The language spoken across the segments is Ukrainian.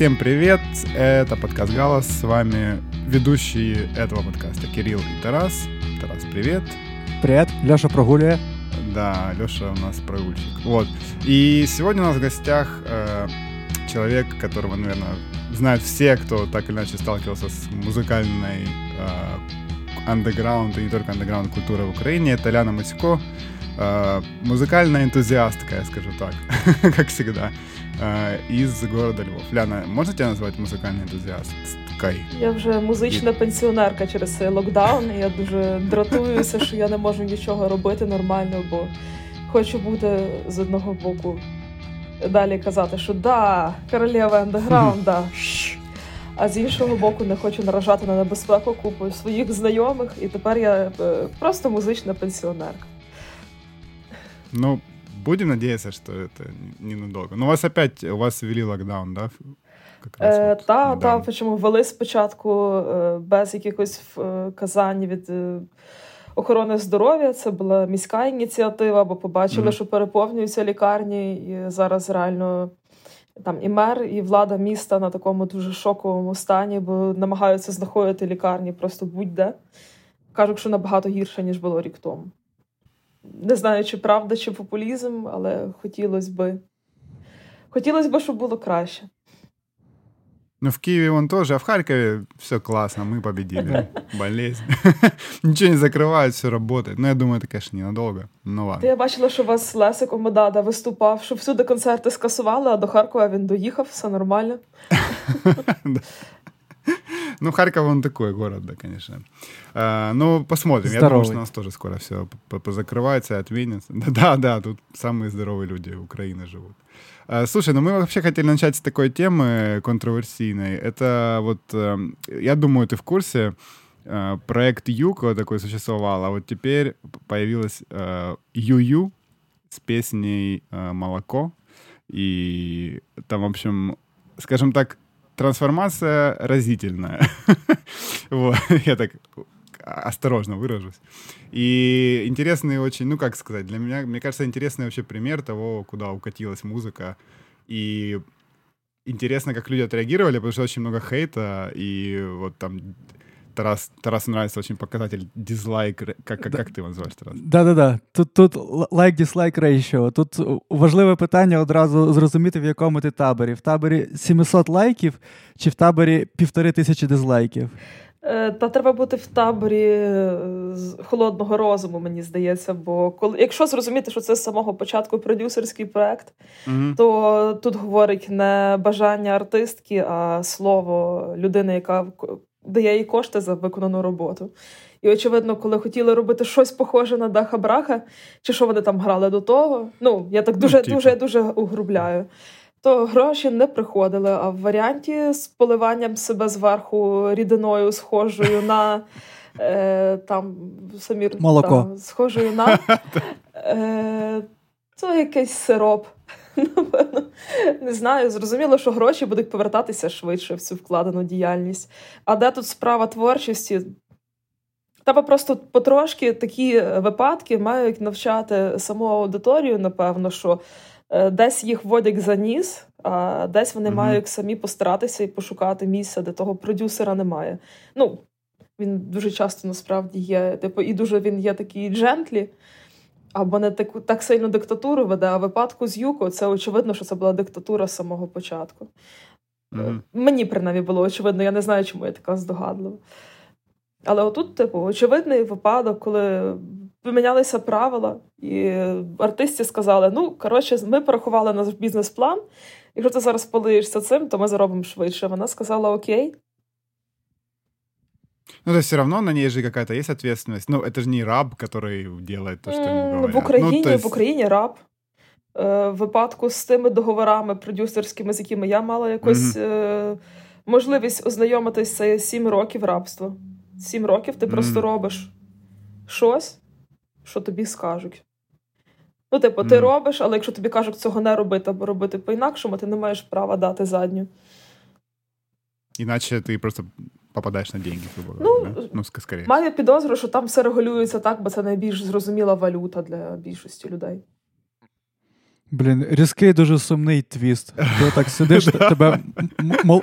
Всем привет! Это подкаст «Галас». С вами ведущие этого подкаста Кирилл и Тарас. Тарас, привет! Привет! Леша прогуливает. Да, Леша у нас прогульщик. Вот. И сегодня у нас в гостях э, человек, которого, наверное, знают все, кто так или иначе сталкивался с музыкальной э, андеграунд, и не только андеграунд культурой в Украине. Это Ляна Матько, э, музыкальная энтузиастка, я скажу так, как всегда, э, из города Львов. Ляна, можно тебя назвать музыкальной энтузиасткой? Я вже музична пенсіонерка через цей локдаун. і Я дуже дратуюся, що я не можу нічого робити нормально, бо хочу бути з одного боку далі казати, що да, королева андеграунда. А з іншого боку, не хочу наражати на небезпеку купу своїх знайомих, і тепер я е, просто музична пенсіонерка. Ну, будем надеяться, что это ненадолго. Но у вас опять, у вас ввели локдаун, да? Как раз е, вот та, та, причому ввели спочатку е, без якихось вказань від е, охорони здоров'я. Це була міська ініціатива, бо побачили, mm-hmm. що переповнюються лікарні, і зараз реально там і мер, і влада міста на такому дуже шоковому стані, бо намагаються знаходити лікарні просто будь-де. Кажуть, що набагато гірше, ніж було рік тому. Не знаю, чи правда, чи популізм, але хотілося би. Хотілося б, щоб було краще. Ну, в Киеве он тоже, а в Харькове все классно, мы победили. Болезнь. Ничего не закрывают, все работает. Ну, я думаю, это, конечно, ненадолго. Ну ладно. Я бачила, що у вас Лесик Омедада виступав, що всюди концерти скасували, а до Харкова він доїхав, все нормально. Ну, Харьков, он такой город, да, конечно. А, ну, посмотрим. Здоровый. Я думаю, что у нас тоже скоро все позакрывается и отменится. Да, да, тут самые здоровые люди Украины живут. А, слушай, ну мы вообще хотели начать с такой темы контроверсийной. Это вот, эм, я думаю, ты в курсе, э, проект Юко такой существовал, а вот теперь появилась э, Ю-Ю с песней э, «Молоко». И там, в общем, скажем так, трансформация разительная. вот, я так осторожно выражусь. И интересный очень, ну как сказать, для меня, мне кажется, интересный вообще пример того, куда укатилась музыка. И интересно, как люди отреагировали, потому что очень много хейта, и вот там Тарас, Тарасу нравится очень показатель дизлайк. Как, как, як ти називаєш, Тарас? Да-да-да. Тут тут лайк-дизлайк рейшо. Тут важливе питання одразу зрозуміти, в якому ти таборі. В таборі 700 лайків чи в таборі півтори тисячі дизлайків? Е, та треба бути в таборі е, холодного розуму, мені здається. Бо коли, якщо зрозуміти, що це з самого початку продюсерський проект, mm-hmm. то тут говорить не бажання артистки, а слово людини, яка дає їй кошти за виконану роботу. І, очевидно, коли хотіли робити щось похоже на Даха Браха, чи що вони там грали до того, ну я так дуже ну, дуже дуже угрубляю то гроші не приходили. А в варіанті з поливанням себе зверху рідиною, схожою на е, там самі Молоко. Та, схожою на е, то якийсь сироп. Не знаю, зрозуміло, що гроші будуть повертатися швидше в цю вкладену діяльність. А де тут справа творчості? Треба просто потрошки такі випадки мають навчати саму аудиторію, напевно, що Е, десь їх вводять за ніс, а десь вони mm-hmm. мають самі постаратися і пошукати місце, де того продюсера немає. Ну, він дуже часто насправді є, типу, і дуже він є такий джентлі, або не таку так сильно диктатуру веде. А в випадку з Юко це очевидно, що це була диктатура з самого початку. Mm-hmm. Мені принаймні було очевидно, я не знаю, чому я така здогадлива. Але отут, типу, очевидний випадок, коли помінялися правила, і артисти сказали: ну, коротше, ми порахували наш бізнес-план. Якщо ти зараз полиєшся цим, то ми заробимо швидше. Вона сказала окей. Ну, то есть все равно на ней же какая-то есть ответственность. Ну, это же не раб, который делает то, что ему говорят. В Україні, ну, есть... в Україні раб. Е, в випадку з тими договорами продюсерськими, з якими я мала якусь mm-hmm. е, можливість ознайомитися, це сім років рабства. Сім років ти mm-hmm. просто робиш щось, що тобі скажуть. Ну, типу, ти mm. робиш, але якщо тобі кажуть цього не робити або робити по-інакшому, ти не маєш права дати задню. Іначе ти просто попадаєш на деньги, ну, да? ну, скоріше. Маю підозру, що там все регулюється так, бо це найбільш зрозуміла валюта для більшості людей. Блін, різкий дуже сумний твіст. Ти так сидиш, тебе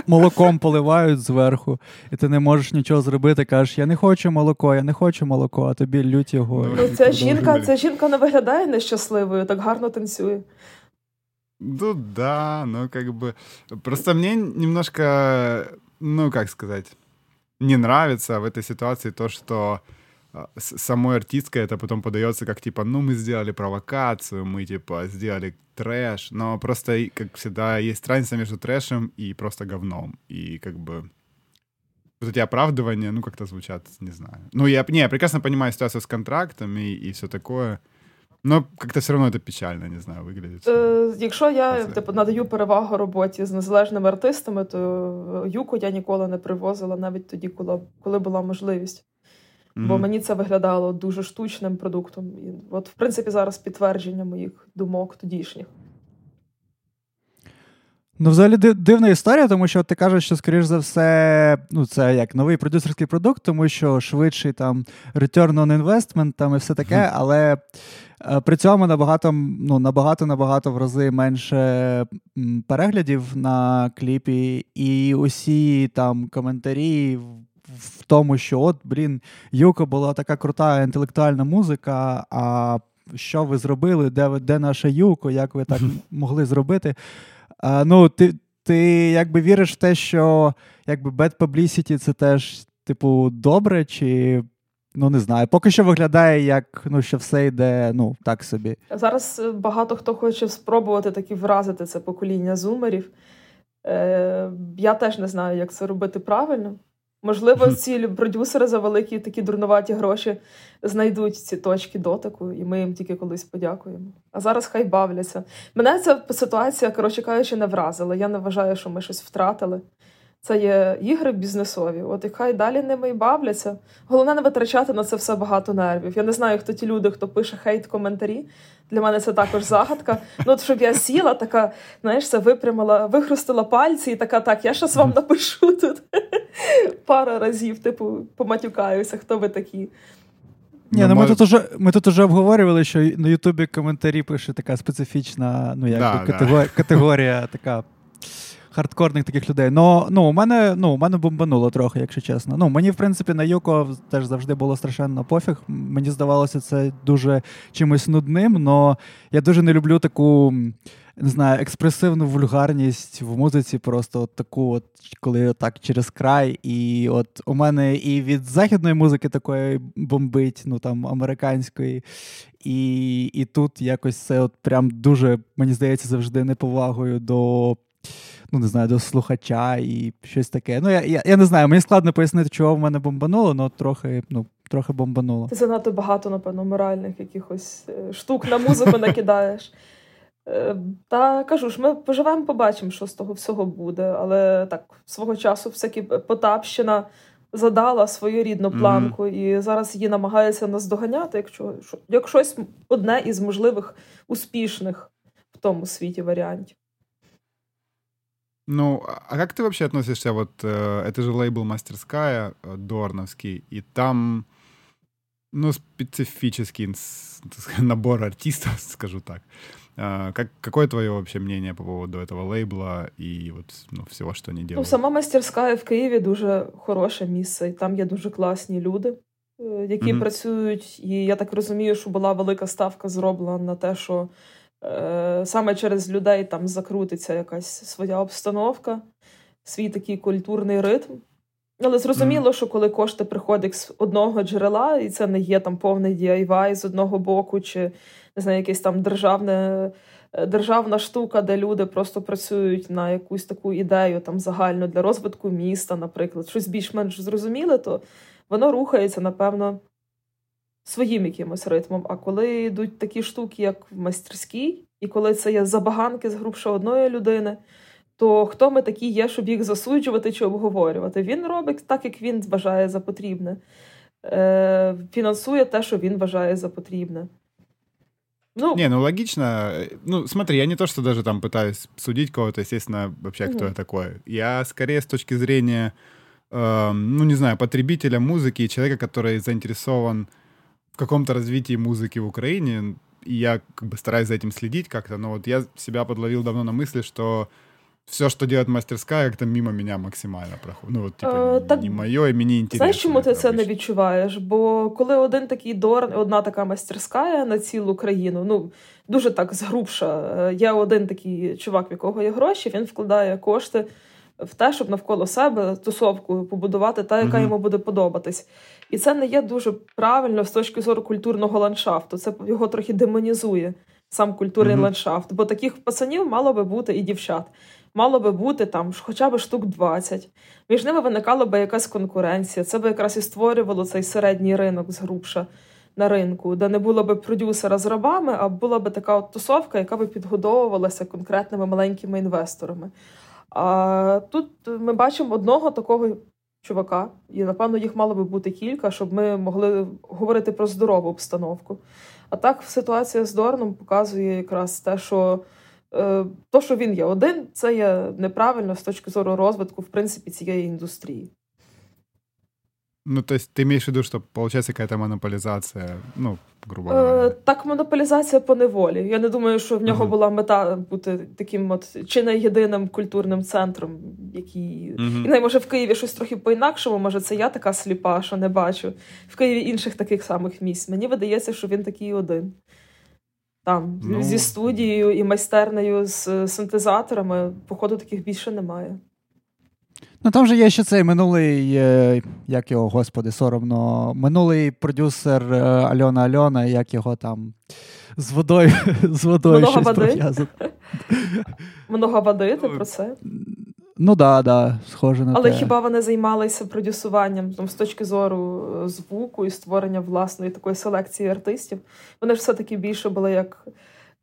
молоком поливають зверху, і ти не можеш нічого зробити. Кажеш, я не хочу молоко, я не хочу молоко, а тобі лють його. Ну, ця жінка, ця жінка не виглядає нещасливою, так гарно танцює. Ну да, ну как бы... Просто мне немножко, ну как сказать, не нравится в этой ситуации то, что а, самой артисткой это потом подается как типа, ну мы сделали провокацию, мы типа сделали трэш, но просто, как всегда, есть разница между трэшем и просто говном. И как бы вот эти оправдывания, ну, как-то звучат, не знаю. Ну, я, не, я прекрасно понимаю ситуацию с контрактами и, и все такое. Ну, як-то все одно це печально, не знаю, виглядить. Е, Якщо я типу, надаю перевагу роботі з незалежними артистами, то юку я ніколи не привозила навіть тоді, коли коли була можливість. Mm-hmm. Бо мені це виглядало дуже штучним продуктом. І от, в принципі, зараз підтвердження моїх думок тодішніх. Ну, взагалі дивна історія, тому що ти кажеш, що, скоріш за все, ну, це як новий продюсерський продукт, тому що швидший там return on investment там і все таке, але е, при цьому набагато ну, набагато набагато в рази менше переглядів на кліпі, і усі там коментарі в тому, що от, блін, Юко була така крута інтелектуальна музика. а що ви зробили, де де наша Юко, як ви так могли зробити? А, Ну, ти ти якби віриш в те, що якби bad publicity це теж, типу, добре, чи ну не знаю. Поки що виглядає, як ну, що все йде ну, так собі. Зараз е, багато хто хоче спробувати таки вразити це покоління зумерів. Е, Я теж не знаю, як це робити правильно. Можливо, ці продюсери за великі такі дурнуваті гроші знайдуть ці точки дотику, і ми їм тільки колись подякуємо. А зараз хай бавляться. Мене ця ситуація, коротше кажучи, не вразила. Я не вважаю, що ми щось втратили. Це є ігри бізнесові. От і хай далі ними і бавляться. Головне не витрачати на це все багато нервів. Я не знаю, хто ті люди, хто пише хейт-коментарі. Для мене це також загадка. Ну, от щоб я сіла, така, знаєш, це випрямила, вихрустила пальці і така, так, я щас вам напишу тут пару разів, типу, поматюкаюся, хто ви такі. Ні, ну, ну Ми тут уже ми тут уже обговорювали, що на Ютубі коментарі пише така специфічна ну, якби, да, категорія, да. категорія така хардкорних таких людей. Но, ну, у мене ну, у мене бомбануло трохи, якщо чесно. Ну, Мені, в принципі, на Юко теж завжди було страшенно пофіг. Мені здавалося, це дуже чимось нудним, але я дуже не люблю таку. Не знаю, експресивну вульгарність в музиці, просто от таку, от коли так через край. І от у мене і від західної музики такої бомбить, ну там американської, і і тут якось це от прям дуже, мені здається, завжди неповагою до ну не знаю, до слухача і щось таке. Ну, я я, я не знаю, мені складно пояснити, чого в мене бомбануло, але трохи, ну, трохи бомбануло. Ти занадто багато, напевно, моральних якихось е, штук на музику накидаєш. Е, та кажу ж, ми поживемо, побачимо, що з того всього буде. Але так, свого часу все-таки Потапщина задала свою рідну планку, mm-hmm. і зараз її намагається наздоганяти, якщо як щось одне із можливих успішних в тому світі варіантів. Ну, а как ты вообще относишься, вот, э, это же лейбл «Мастерская» э, Дорновский, и там, ну, специфический набор артистов, скажу так. А, как, какое твое вообще мнение по поводу этого лейбла и вот, ну, всего, що вони делают? Ну, сама мастерська в Києві дуже хороше місце, і там є дуже класні люди, э, які mm-hmm. працюють. І я так розумію, що була велика ставка зроблена на те, що Е, саме через людей там закрутиться якась своя обстановка, свій такий культурний ритм. Але зрозуміло, mm. що коли кошти приходять з одного джерела, і це не є там повний DIY з одного боку, чи не знаю, якась там державне, е, державна штука, де люди просто працюють на якусь таку ідею там загальну для розвитку міста, наприклад, щось більш-менш зрозуміле, то воно рухається, напевно, своїм якимось ритмом. А коли йдуть такі штуки, як в майстерській, і коли це є забаганки з грубше одної людини, то хто ми такі є, щоб їх засуджувати чи обговорювати? Він робить так, як він вважає за потрібне, е, фінансує те, що він вважає за потрібне. Ну, не, ну логично. Ну, смотри, я не то, что даже там пытаюсь судить кого-то, естественно, вообще, кто угу. я такой. Я скорее с точки зрения, э, ну, не знаю, потребителя музыки, человека, который заинтересован в каком-то развитии музыки в Украине, я как бы стараюсь за этим следить как-то, но вот я себя подловил давно на мысли, что все, що делает мастерська, як то мимо мене максимально проходить. Ну, от, типу, е, так, не моє, і мені інтересно. Знаєш, чому ти це не відчуваєш? Бо коли один такий дор, одна така мастерська на цілу країну, ну дуже так згрубша. Е, є один такий чувак, в якого є гроші, він вкладає кошти в те, щоб навколо себе тусовку побудувати, та, яка йому буде подобатись. І це не є дуже правильно з точки зору культурного ландшафту. Це його трохи демонізує, сам культурний mm ландшафт. Бо таких пацанів мало би бути і дівчат. Мало би бути там хоча б штук 20. Між ними виникала би якась конкуренція. Це би якраз і створювало цей середній ринок згрубша на ринку, де не було би продюсера з рабами, а була би така от тусовка, яка би підгодовувалася конкретними маленькими інвесторами. А тут ми бачимо одного такого чувака, і напевно їх мало би бути кілька, щоб ми могли говорити про здорову обстановку. А так ситуація з Дорном показує якраз те, що е, то, що він є один, це є неправильно з точки зору розвитку в принципі цієї індустрії. Ну, то есть ты имеешь в виду, что получается какая-то монополізація, ну, грубо говоря? Е, так, монополізація по неволі. Я не думаю, що в нього uh-huh. була мета бути таким от чи не єдиним культурним центром, який. Uh-huh. І не, може в Києві щось трохи по-інакшому, може, це я така сліпа, що не бачу. В Києві інших таких самих місць. Мені видається, що він такий один. Там, ну... зі студією і майстернею з синтезаторами, походу, таких більше немає. Ну там же є ще цей минулий, е, як його, господи, соромно, минулий продюсер е, Альона Альона, як його там з водою з водою Много щось пов'язано. Много води, ти про це? Ну да, да, схоже на Але те. хіба вони займалися продюсуванням там, з точки зору е, звуку і створення власної такої селекції артистів? Вони ж все-таки більше були як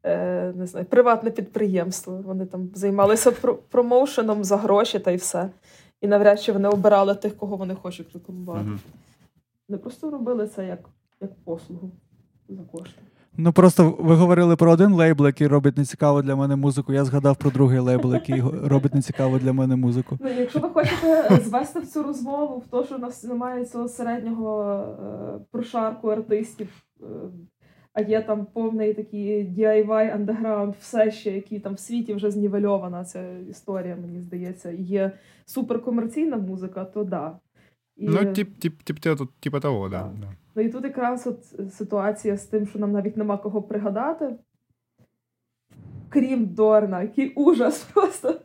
е, не знаю, приватне підприємство. Вони там займалися промоушеном за гроші та й все. І навряд чи вони обирали тих, кого вони хочуть рекламувати. Mm-hmm. Не просто робили це як як послугу за кошти. Ну просто ви говорили про один лейбл, який робить нецікаво для мене музику. Я згадав про другий лейбл, який робить нецікаво для мене музику. Ну, Якщо ви хочете звести в цю розмову, в те, що у нас немає цього середнього е, прошарку артистів, е, а є там повний такий DIY андеграунд, все ще, який там в світі вже знівельована ця історія, мені здається, і є суперкомерційна музика, то да. І... Ну, тип, тип, тип, тип, типа того, да. да. Ну і тут якраз от ситуація з тим, що нам навіть нема кого пригадати. Крім Дорна, який ужас просто.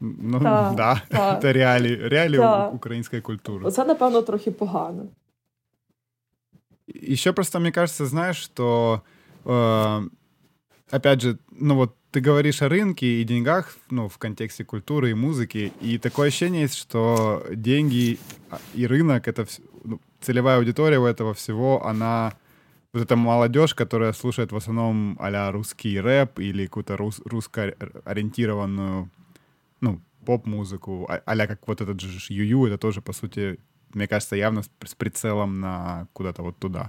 Ну, та, да, та. Це реалії, реалії української культури. Оце, напевно, трохи погано. Еще просто мне кажется, знаешь, что э, опять же, ну вот ты говоришь о рынке и деньгах, ну, в контексте культуры и музыки, и такое ощущение есть, что деньги и рынок — это ну, целевая аудитория у этого всего, она вот эта молодежь, которая слушает в основном а русский рэп или какую-то рус, русско-ориентированную, ну, поп-музыку, а как вот этот же Юю, это тоже, по сути, мне кажется, явно з прицелом на куди-то от туди.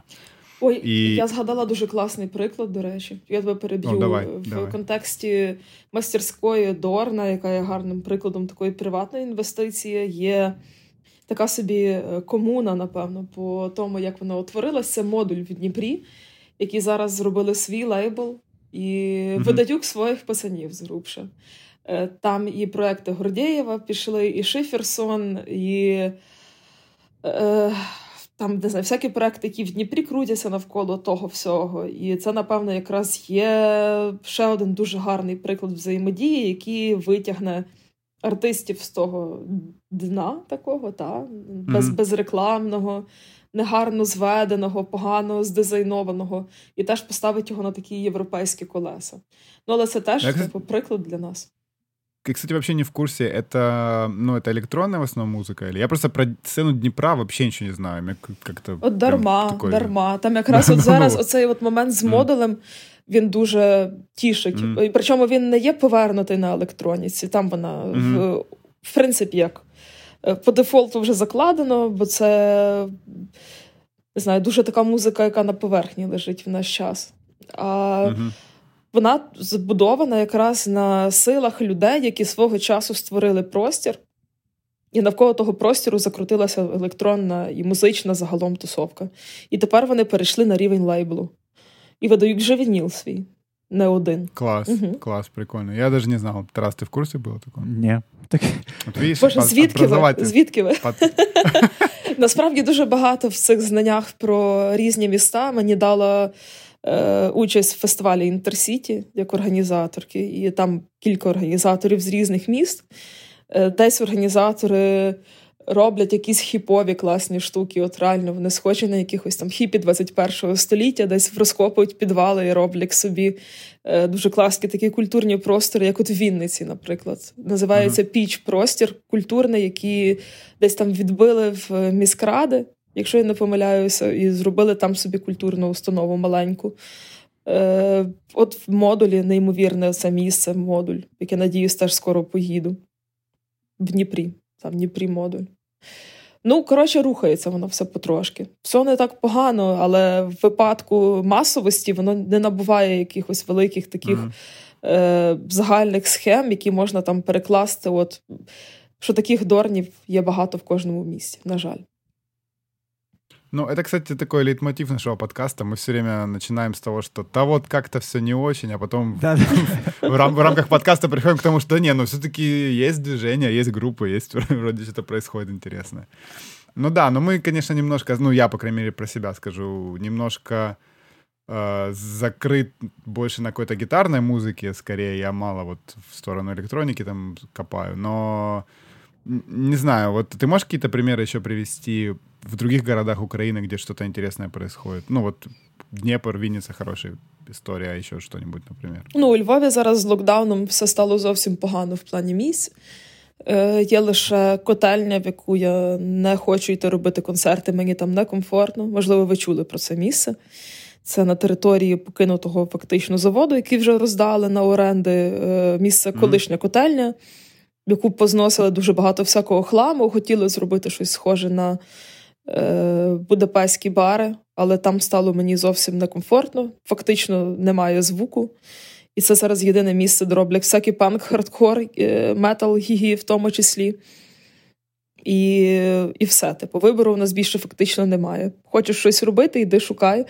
Ой, і... я згадала дуже класний приклад, до речі. Я тебе переб'ю ну, давай, в давай. контексті мастерської Дорна, яка є гарним прикладом такої приватної інвестиції. Є така собі е, комуна, напевно, по тому, як вона утворилася. Це модуль в Дніпрі, який зараз зробили свій лейбл і mm-hmm. видають своїх пацанів згрубше. Е, там і проекти Гордєєва пішли, і Шиферсон, і. Е, там не знаю, всякі проекти, які в Дніпрі крутяться навколо того всього. І це, напевно, якраз є ще один дуже гарний приклад взаємодії, який витягне артистів з того дна такого, та, без, mm-hmm. безрекламного, негарно зведеного, погано здизайнованого, і теж поставить його на такі європейські колеса. Ну, але це теж типу, приклад для нас. кстати, вообще не в курсе, это, ну, это электронная в основном музыка? Или я просто про сцену Дніпра вообще нічого не знаю. Мне как-то От дарма, такой... дарма. Там якраз от зараз оцей от момент з модулем, він дуже тішить. Mm. Причому він не є повернутий на електроніці. Там вона, mm. в, в принципі, як е, по дефолту вже закладено, бо це не знаю, дуже така музика, яка на поверхні лежить в наш час. А mm-hmm вона збудована якраз на силах людей, які свого часу створили простір, і навколо того простіру закрутилася електронна і музична загалом тусовка. І тепер вони перейшли на рівень лейблу. і видають вже вініл свій. Не один. Клас, угу. клас, прикольно. Я навіть не знав. Тарас, ти в курсі було такого? Ні. Так... От, видиш, Боже, звідки ви? Звідки ви? Насправді дуже багато в цих знаннях про різні міста мені дала е, участь в фестивалі Інтерсіті як організаторки, і там кілька організаторів з різних міст. Е, десь організатори роблять якісь хіпові класні штуки. От реально вони схожі на якихось там хіпі 21-го століття, десь розкопують підвали і роблять собі е, дуже класні такі культурні простори, як от в Вінниці, наприклад. Називається піч простір культурний, який десь там відбили в міськради, якщо я не помиляюся, і зробили там собі культурну установу маленьку. Е, От в модулі, неймовірне це місце, модуль, яке надіюсь, теж скоро поїду в Дніпрі там Дніпрі модуль. Ну, коротше, рухається воно все потрошки. Все не так погано, але в випадку масовості воно не набуває якихось великих таких mm-hmm. е, загальних схем, які можна там перекласти. От, Що таких дорнів є багато в кожному місті, на жаль. Ну, это, кстати, такой лейтмотив нашего подкаста. Мы все время начинаем с того, что да вот как-то все не очень, а потом в, рам- в рамках подкаста приходим к тому, что не, ну все-таки есть движение, есть группы, есть вроде что-то происходит интересное. Ну да, но мы, конечно, немножко, ну я, по крайней мере, про себя скажу, немножко э, закрыт больше на какой-то гитарной музыке, скорее я мало вот в сторону электроники там копаю, но не знаю, вот ты можешь какие-то примеры еще привести в других городах Украины, где что-то интересное происходит? Ну вот Днепр, Вінниця хороша історія, а ще що-небудь, наприклад. Ну, у Львові зараз з локдауном все стало зовсім погано в плані місць. Е, Є лише котельня, в яку я не хочу йти робити концерти, мені там некомфортно. Можливо, ви чули про це місце. Це на території покинутого фактично заводу, який вже роздали на оренди. Е, місце колишня mm-hmm. котельня, в яку позносили дуже багато всякого хламу, хотіли зробити щось схоже на будапештські бари, але там стало мені зовсім некомфортно. Фактично немає звуку. І це зараз єдине місце, де роблять всякий панк, хардкор, е, метал, гігі в тому числі. І і все. Типу, вибору у нас більше фактично немає. Хочеш щось робити, йди шукай,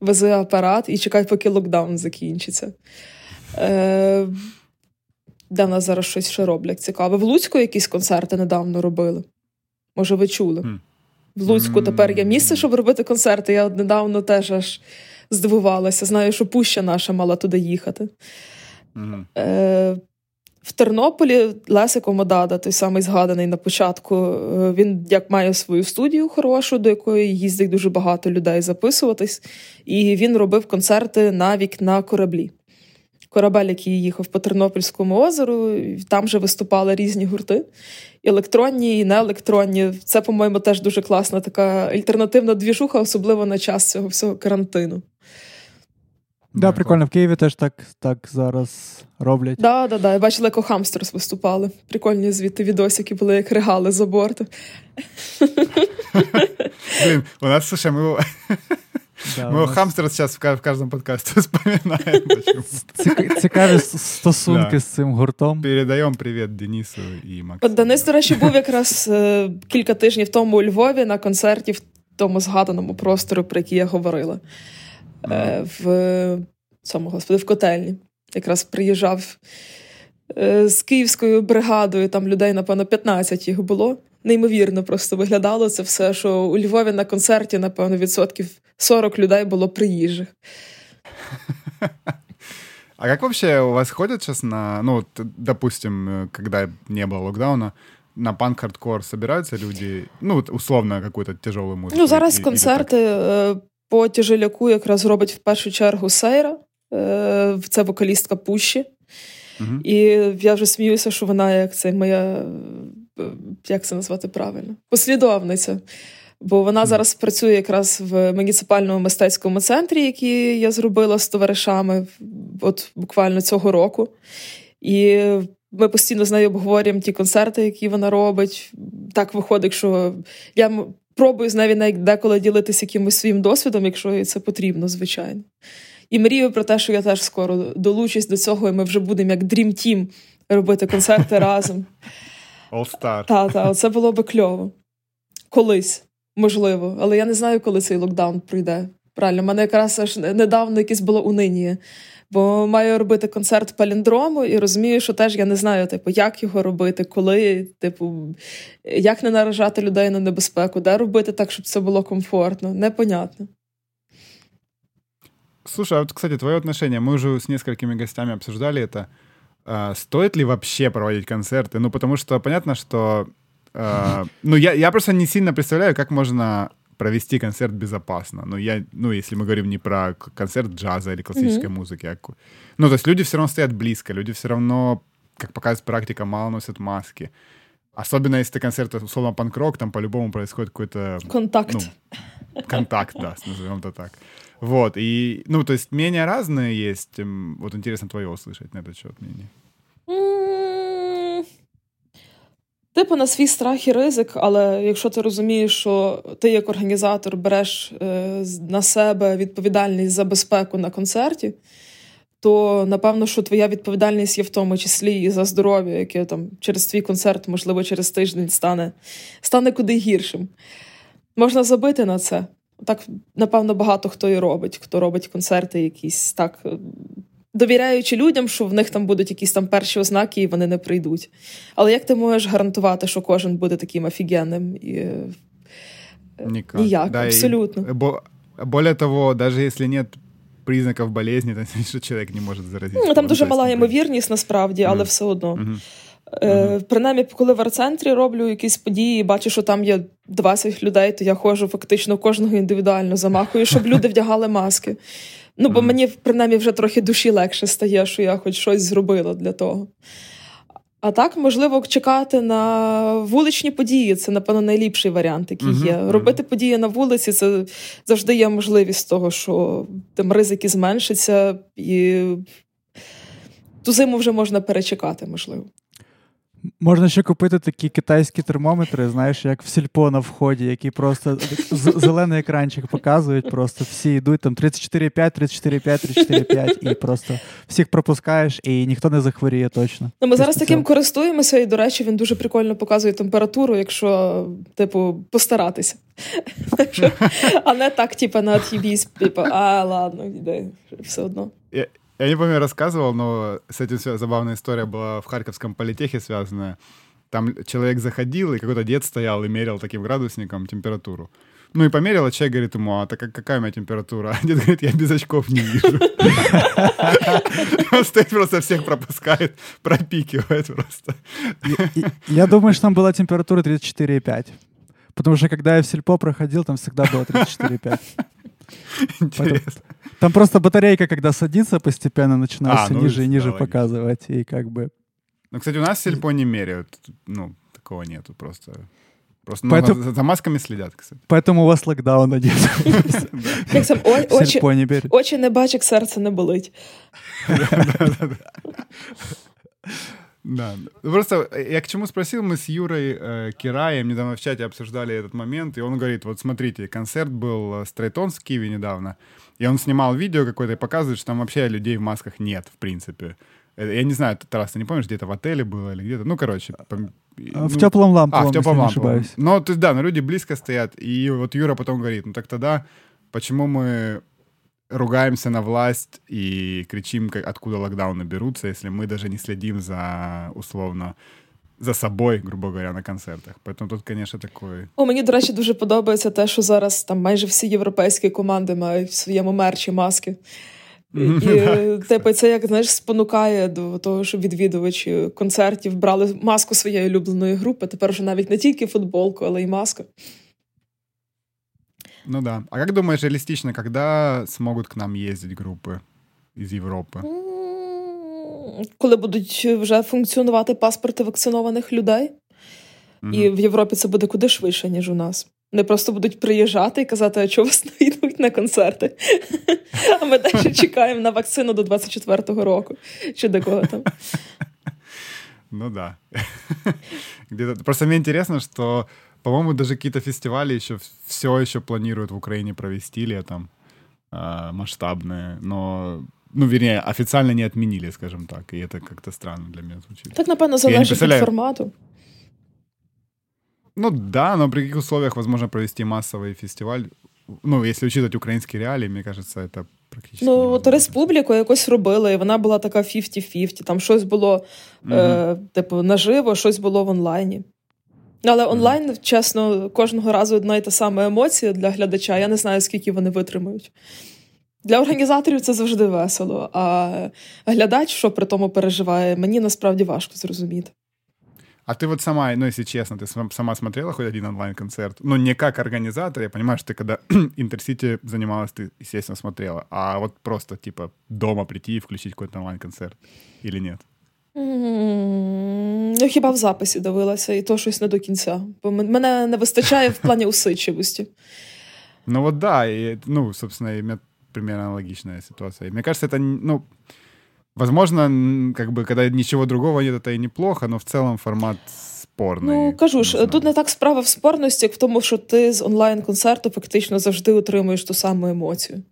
вези апарат і чекай, поки локдаун закінчиться. Е, Де нас зараз щось ще роблять цікаве. В Луцьку якісь концерти недавно робили. Може, ви чули? В Луцьку тепер є місце, щоб робити концерти. Я недавно теж аж здивувалася. Знаю, що Пуща наша мала туди їхати. Е, В Тернополі Лесико Модада, той самий згаданий на початку, е, він як має свою студію хорошу, до якої їздить дуже багато людей записуватись, і він робив концерти навіть на кораблі корабель, який їхав по Тернопільському озеру. Там вже виступали різні гурти. Електронні і неелектронні. Це, по-моєму, теж дуже класна така альтернативна двіжуха, особливо на час цього всього карантину. Да, прикольно, в Києві теж так так зараз роблять. Да, да, да. Я бачила, як Хамстерс виступали. Прикольні звідти відосики були, як регали за борту. Блін, у нас слушай, ми Да, Мы нас... хамстера сейчас в каждом подкасте вспоминаем. Цікаві стосунки з цим гуртом. Передаємо привіт Денису і Максиму. Денис, до речі, був якраз е, кілька тижнів тому у Львові на концерті в тому згаданому просторі, про який я говорила. Е, в цьому господи, в котельні. Якраз приїжджав е, з київською бригадою, там людей, напевно, 15 їх було неймовірно просто виглядало це все, що у Львові на концерті, напевно, відсотків 40 людей було приїжджих. А как вообще у вас ходят сейчас на, ну, вот, допустим, когда не было локдауна, на панк-хардкор собираются люди, ну, вот условно, какую-то тяжелую музику? Ну, зараз і, концерти і по тяжеляку якраз робить в першу чергу Сейра, це вокалістка Пущі. Угу. І я вже сміюся, що вона як це моя як це назвати правильно? Послідовниця. Бо вона зараз працює якраз в муніципальному мистецькому центрі, який я зробила з товаришами от буквально цього року. І ми постійно з нею обговорюємо ті концерти, які вона робить. Так виходить, що я пробую з нею навіть деколи ділитися якимось своїм досвідом, якщо це потрібно, звичайно. І мрію про те, що я теж скоро долучусь до цього, і ми вже будемо як Dream Team робити концерти разом. All-Star. Так, так, це було би кльово. Колись, можливо. Але я не знаю, коли цей локдаун пройде. правильно, в мене якраз аж недавно якесь було унинія. Бо маю робити концерт паліндрому і розумію, що теж я не знаю, типу, як його робити, коли, типу, як не наражати людей на небезпеку, де робити так, щоб це було комфортно. Непонятно. Слушай, а вот, кстати, твое отношение, мы уже с несколькими гостями обсуждали это. А, стоит ли вообще проводить концерты? Ну, потому что понятно, что... А, ну, я, я просто не сильно представляю, как можно провести концерт безопасно. Ну, я, ну, если мы говорим не про концерт джаза или классической mm-hmm. музыки, а... ну, то есть люди все равно стоят близко, люди все равно, как показывает практика, мало носят маски. Особенно если это концерт, условно, панк-рок, там по-любому происходит какой-то... Контакт. Ну, контакт, да, назовем это так. Вот, и, ну, то есть мнения разные есть. Вот интересно твое услышать на этот счет мнение. Типу на свій страх і ризик, але якщо ти розумієш, що ти як організатор береш е, на себе відповідальність за безпеку на концерті, то напевно, що твоя відповідальність є в тому числі і за здоров'я, яке там через твій концерт, можливо, через тиждень стане, стане куди гіршим. Можна забити на це. так, напевно, багато хто і робить, хто робить концерти, якісь так, довіряючи людям, що в них там будуть якісь там перші ознаки, і вони не прийдуть. Але як ти можеш гарантувати, що кожен буде таким офігенним? І... Е, Никак. Ніяк, да, абсолютно. И, бо, более того, даже если нет признаків болезни, то що чоловік не може заразити. Ну, там дуже мала ймовірність насправді, але mm. все одно. Mm-hmm. Е, Принаймні, коли в арт-центрі роблю якісь події, бачу, що там є 20 людей, то я ходжу фактично кожного індивідуально замахую, щоб люди вдягали маски. Ну, бо мені принаймні вже трохи душі легше стає, що я хоч щось зробила для того. А так, можливо, чекати на вуличні події це, напевно, найліпший варіант, який uh-huh. є. Робити події на вулиці це завжди є можливість того, що там ризики зменшаться, і ту зиму вже можна перечекати, можливо. Можна ще купити такі китайські термометри, знаєш, як в сільпо на вході, які просто зелений екранчик показують, просто всі йдуть там 34,5, 34,5, 34,5 і просто всіх пропускаєш, і ніхто не захворіє точно. Ну, Ми зараз таким користуємося, і, до речі, він дуже прикольно показує температуру, якщо, типу, постаратися. А не так, типу, на типу, а ладно, йде, все одно. Я не помню, рассказывал, но с этим забавная история была в Харьковском политехе связанная. Там человек заходил, и какой-то дед стоял и мерил таким градусником температуру. Ну и померил, а человек говорит ему, а так какая у меня температура? А дед говорит, я без очков не вижу. Он стоит просто всех пропускает, пропикивает просто. Я думаю, что там была температура 34,5. Потому что когда я в сельпо проходил, там всегда было 34,5. Интересно. Там просто батарейка, когда садится, постепенно начинает а, все ну, ниже и ниже логично. показывать. И как бы... Ну, кстати, у нас сельпо не меряют. Ну, такого нету просто. Просто Поэтому... ну, за, масками следят, кстати. Поэтому у вас локдауна нет. Очі не бачить, серце не болить. Да. Просто я к чему спросил, мы с Юрой э, Кираем недавно в чате обсуждали этот момент, и он говорит, вот смотрите, концерт был Стрейтон в Киеве недавно, и он снимал видео какое-то и показывает, что там вообще людей в масках нет, в принципе. Э, я не знаю, Тарас, ты не помнишь, где-то в отеле было или где-то? Ну, короче. По... В ну, теплом лампу. А, в теплом лампу. Ну, то есть, да, но люди близко стоят. И вот Юра потом говорит, ну так тогда почему мы ругаемся на власть и кричим, откуда локдауны берутся, если мы даже не следим за, условно, за собою, грубо говоря, на концертах. Поэтому тут, конечно, такое. О, мені, до речі, дуже подобається те, що зараз там майже всі європейські команди мають в своєму мерчі маски. І типу, це як знаєш, спонукає до того, щоб відвідувачі концертів брали маску своєї улюбленої групи. Тепер вже навіть не тільки футболку, але й маску. Ну да. А как думаешь, реалистично, когда смогут к нам ездить группы из Європи? Коли будуть вже функціонувати паспорти вакцинованих людей, mm і в Європі це буде куди швидше, ніж у нас. Вони просто будуть приїжджати і казати, а чого вас не йдуть на концерти? А ми далі чекаємо на вакцину до 24-го року. Чи до кого там? Ну да. Просто мне интересно, что По-моему, даже какие-то фестивали еще все еще планируют в Украине провести летом э, масштабные, но ну, вернее, официально не отменили, скажем так, и это как-то странно для меня звучит. Так, напевно, залежить від формату. Ну да, но при каких условиях возможно провести массовый фестиваль? ну, якщо учитывать українські реалії, мені кажется, це практично. Ну, от республіку якось робили, і вона була така 50-50. Там щось було, mm е, типу, наживо, щось було в онлайні. Але онлайн, mm чесно, кожного разу одна і та сама емоція для глядача. Я не знаю, скільки вони витримають. Для організаторів це завжди весело, а глядач, що при тому переживає, мені насправді важко зрозуміти. А ты вот сама, ну, если честно, ты сама смотрела хоть один онлайн-концерт? Ну, не как организатор, я понимаю, что ты когда Интерсити занималась, ты, естественно, смотрела. А вот просто, типа, дома прийти и включить какой-то онлайн-концерт или нет? Ну, хіба в записі дивилася, і то щось не до кінця. Бо мене не вистачає в плані усидчивості. Ну, вот да, и, ну, собственно, и у меня примерно аналогичная ситуация. И мне кажется, это, ну, Возможно, как бы, когда ничего другого нет, это и неплохо, но в целом формат спорний. Ну кажу ж, тут не так справа в спорності, як в тому, що ти з онлайн-концерту фактично завжди отримуєш ту саму емоцію.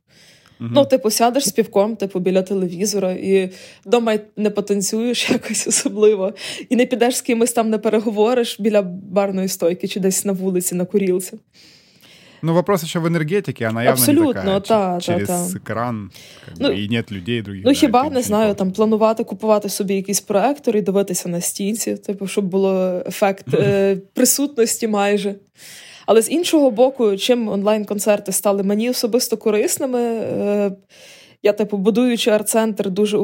Ну, типу, сядеш з півком, типу, біля телевізора, і вдома не потанцюєш якось особливо, і не підеш з кимось там не переговориш біля барної стойки чи десь на вулиці на курілці. Ну, вопрос еще в энергетике, она явно Абсолютно, не такая. Та, через та, та. екран ну, і нет людей других. Ну, хіба, не знаю, там планувати купувати собі якийсь проектор і дивитися на стінці, типу, щоб було ефект е, присутності майже. Але з іншого боку, чим онлайн-концерти стали мені особисто корисними, е, я, типу, будуючи арт-центр, дуже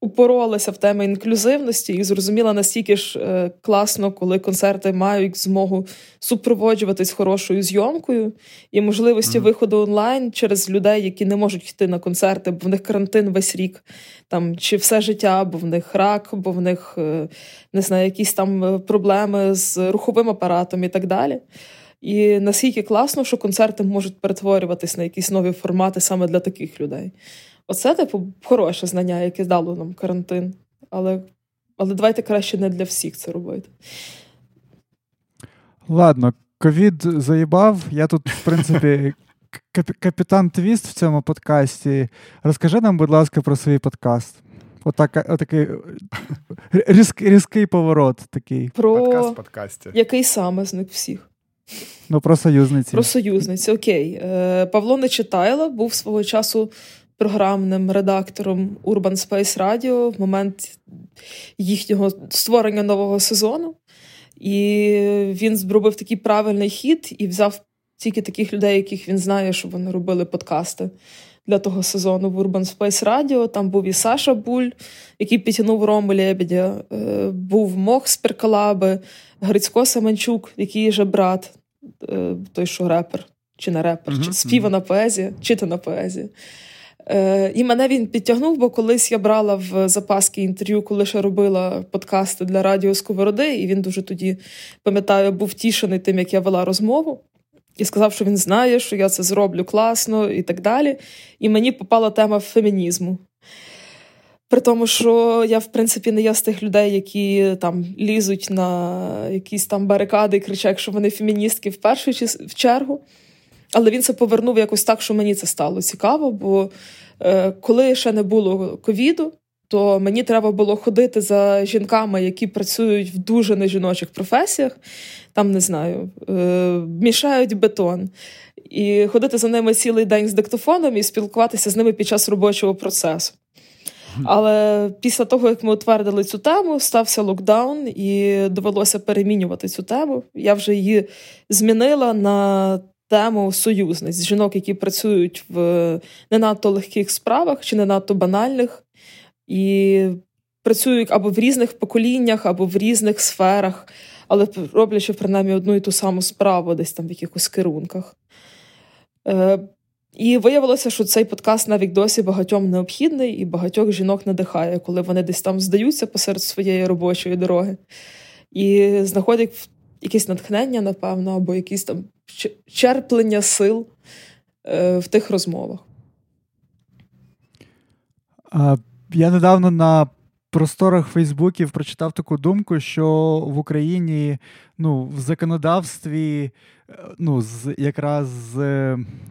упоролася в теми інклюзивності і зрозуміла настільки ж е, класно, коли концерти мають змогу супроводжуватись хорошою зйомкою і можливості mm-hmm. виходу онлайн через людей, які не можуть йти на концерти, бо в них карантин весь рік, там чи все життя, бо в них рак, бо в них е, не знаю, якісь там проблеми з руховим апаратом і так далі. І наскільки класно, що концерти можуть перетворюватись на якісь нові формати саме для таких людей. Оце, типу, хороше знання, яке дало нам карантин. Але але давайте краще не для всіх це робити. Ладно, ковід заїбав. Я тут, в принципі, капітан Твіст в цьому подкасті. Розкажи нам, будь ласка, про свій подкаст. Отак, отакий різк, різкий поворот такий. Про Подкаст в подкасті. Який саме з них всіх? Ну, про союзниці. Про союзниці, окей. Е, Павло Нечитайло був свого часу програмним редактором Urban Space Radio в момент їхнього створення нового сезону. І він зробив такий правильний хід і взяв тільки таких людей, яких він знає, щоб вони робили подкасти для того сезону в Urban Space Radio. Там був і Саша Буль, який підтягнув Рому Лебедя, е, був Мох з Перкалаби, Грицько Семенчук, який же брат, е, той, що репер, чи не репер, mm-hmm. чи співана поезія, читана поезія. Е, І мене він підтягнув, бо колись я брала в запаски інтерв'ю, коли ще робила подкасти для Радіо Сковороди, і він дуже тоді, пам'ятаю, був тішений тим, як я вела розмову, і сказав, що він знає, що я це зроблю класно і так далі. І мені попала тема фемінізму. При тому, що я, в принципі, не є з тих людей, які там лізуть на якісь там барикади і кричать, що вони феміністки в першу в чергу. Але він це повернув якось так, що мені це стало цікаво. Бо е, коли ще не було ковіду, то мені треба було ходити за жінками, які працюють в дуже нежіночих професіях, там не знаю, е, мішають бетон. І ходити за ними цілий день з диктофоном і спілкуватися з ними під час робочого процесу. Але після того, як ми утвердили цю тему, стався локдаун, і довелося перемінювати цю тему. Я вже її змінила на тему союзниць жінок, які працюють в не надто легких справах чи не надто банальних, і працюють або в різних поколіннях, або в різних сферах, але роблячи принаймні одну і ту саму справу, десь там в якихось керунках. Е, І виявилося, що цей подкаст навіть досі багатьом необхідний і багатьох жінок надихає, коли вони десь там здаються посеред своєї робочої дороги і знаходять якесь натхнення, напевно, або якісь там черплення сил е, в тих розмовах. А, Я недавно на просторах Фейсбуків прочитав таку думку, що в Україні ну, в законодавстві ну, з якраз з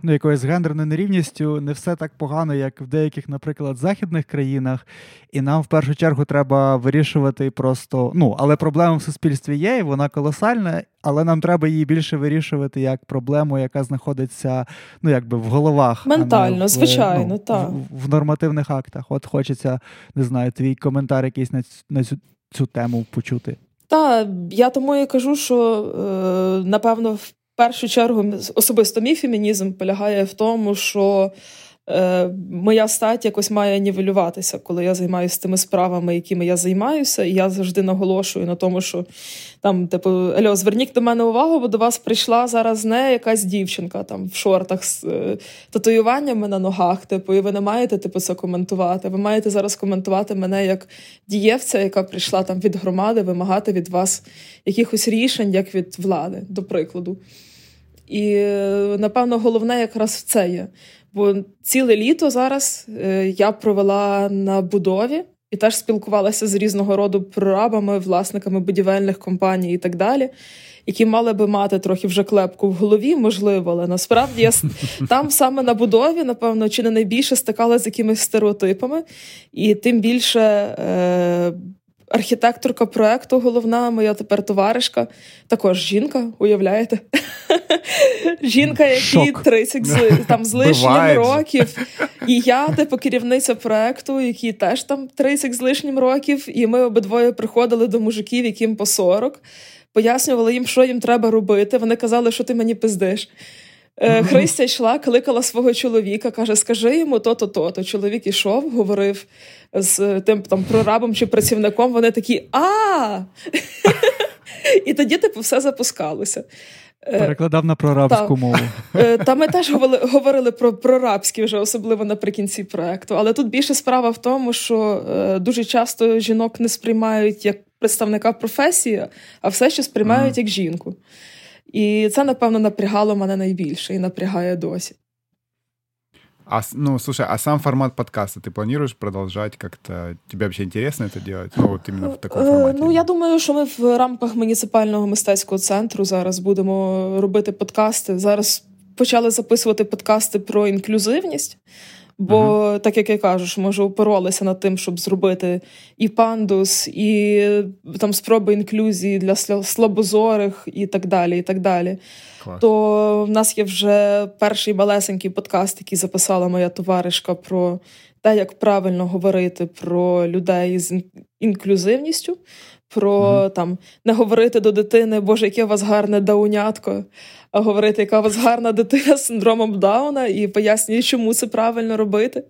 ну, якоюсь гендерною нерівністю не все так погано, як в деяких, наприклад, західних країнах. І нам в першу чергу треба вирішувати просто. Ну, але проблема в суспільстві є, і вона колосальна, але нам треба її більше вирішувати як проблему, яка знаходиться ну, якби в головах. Ментально, а не в, звичайно, ну, так. В, в нормативних актах. От хочеться, не знаю, твій коментар якийсь на цю, на цю, цю тему почути. Так, я тому і кажу, що е, напевно в першу чергу особисто мій фемінізм полягає в тому, що е, моя стать якось має нівелюватися, коли я займаюся тими справами, якими я займаюся, і я завжди наголошую на тому, що там, типу, Ельо, зверніть до мене увагу, бо до вас прийшла зараз не якась дівчинка там в шортах з е, татуюваннями на ногах. Типу, і ви не маєте типу, це коментувати. Ви маєте зараз коментувати мене як дієвця, яка прийшла там від громади, вимагати від вас якихось рішень, як від влади, до прикладу. І е, напевно головне якраз в це є. Бо ціле літо зараз е, я провела на будові і теж спілкувалася з різного роду прорабами, власниками будівельних компаній і так далі, які мали би мати трохи вже клепку в голові, можливо, але насправді я там саме на будові, напевно, чи не найбільше стикалася з якимись стереотипами, і тим більше. Е- Архітекторка проекту, головна моя тепер товаришка, також жінка, уявляєте? Жінка, якій 30 з, там з лишнім років. І я, типу, керівниця проекту, який теж там 30 з лишнім років, і ми обидвоє приходили до мужиків, яким по 40, пояснювали їм, що їм треба робити. Вони казали, що ти мені пиздиш. Е, Христя йшла, кликала свого чоловіка, каже: Скажи йому то-то, то-то. Чоловік ішов, говорив з тим там прорабом чи працівником. Вони такі а І тоді, типу, все запускалося. Е, Перекладав на прорабську мову. Е, та ми теж говорили про прорабські вже, особливо наприкінці проекту. Але тут більше справа в тому, що дуже часто жінок не сприймають як представника професії, а все ще сприймають mm. як жінку. І це, напевно, напрягало мене найбільше і напрягає досі. А, ну, слушай, а сам формат подкаста ты планируешь продолжать как-то? Тебе вообще интересно это делать? Ну, вот именно в такому форматі? Ну, я думаю, що ми в рамках муніципального мистецького центру зараз будемо робити подкасти. Зараз почали записувати подкасти про інклюзивність. Бо, uh-huh. так як я кажу, що може упоролися над тим, щоб зробити і пандус, і там спроби інклюзії для слабозорих, і так далі. і так далі. Клас. То в нас є вже перший малесенький подкаст, який записала моя товаришка про те, як правильно говорити про людей з інклюзивністю про mm-hmm. там не говорити до дитини, Боже, яке у вас гарне даунятко, а говорити, яка у вас гарна дитина з синдромом Дауна, і пояснює, чому це правильно робити.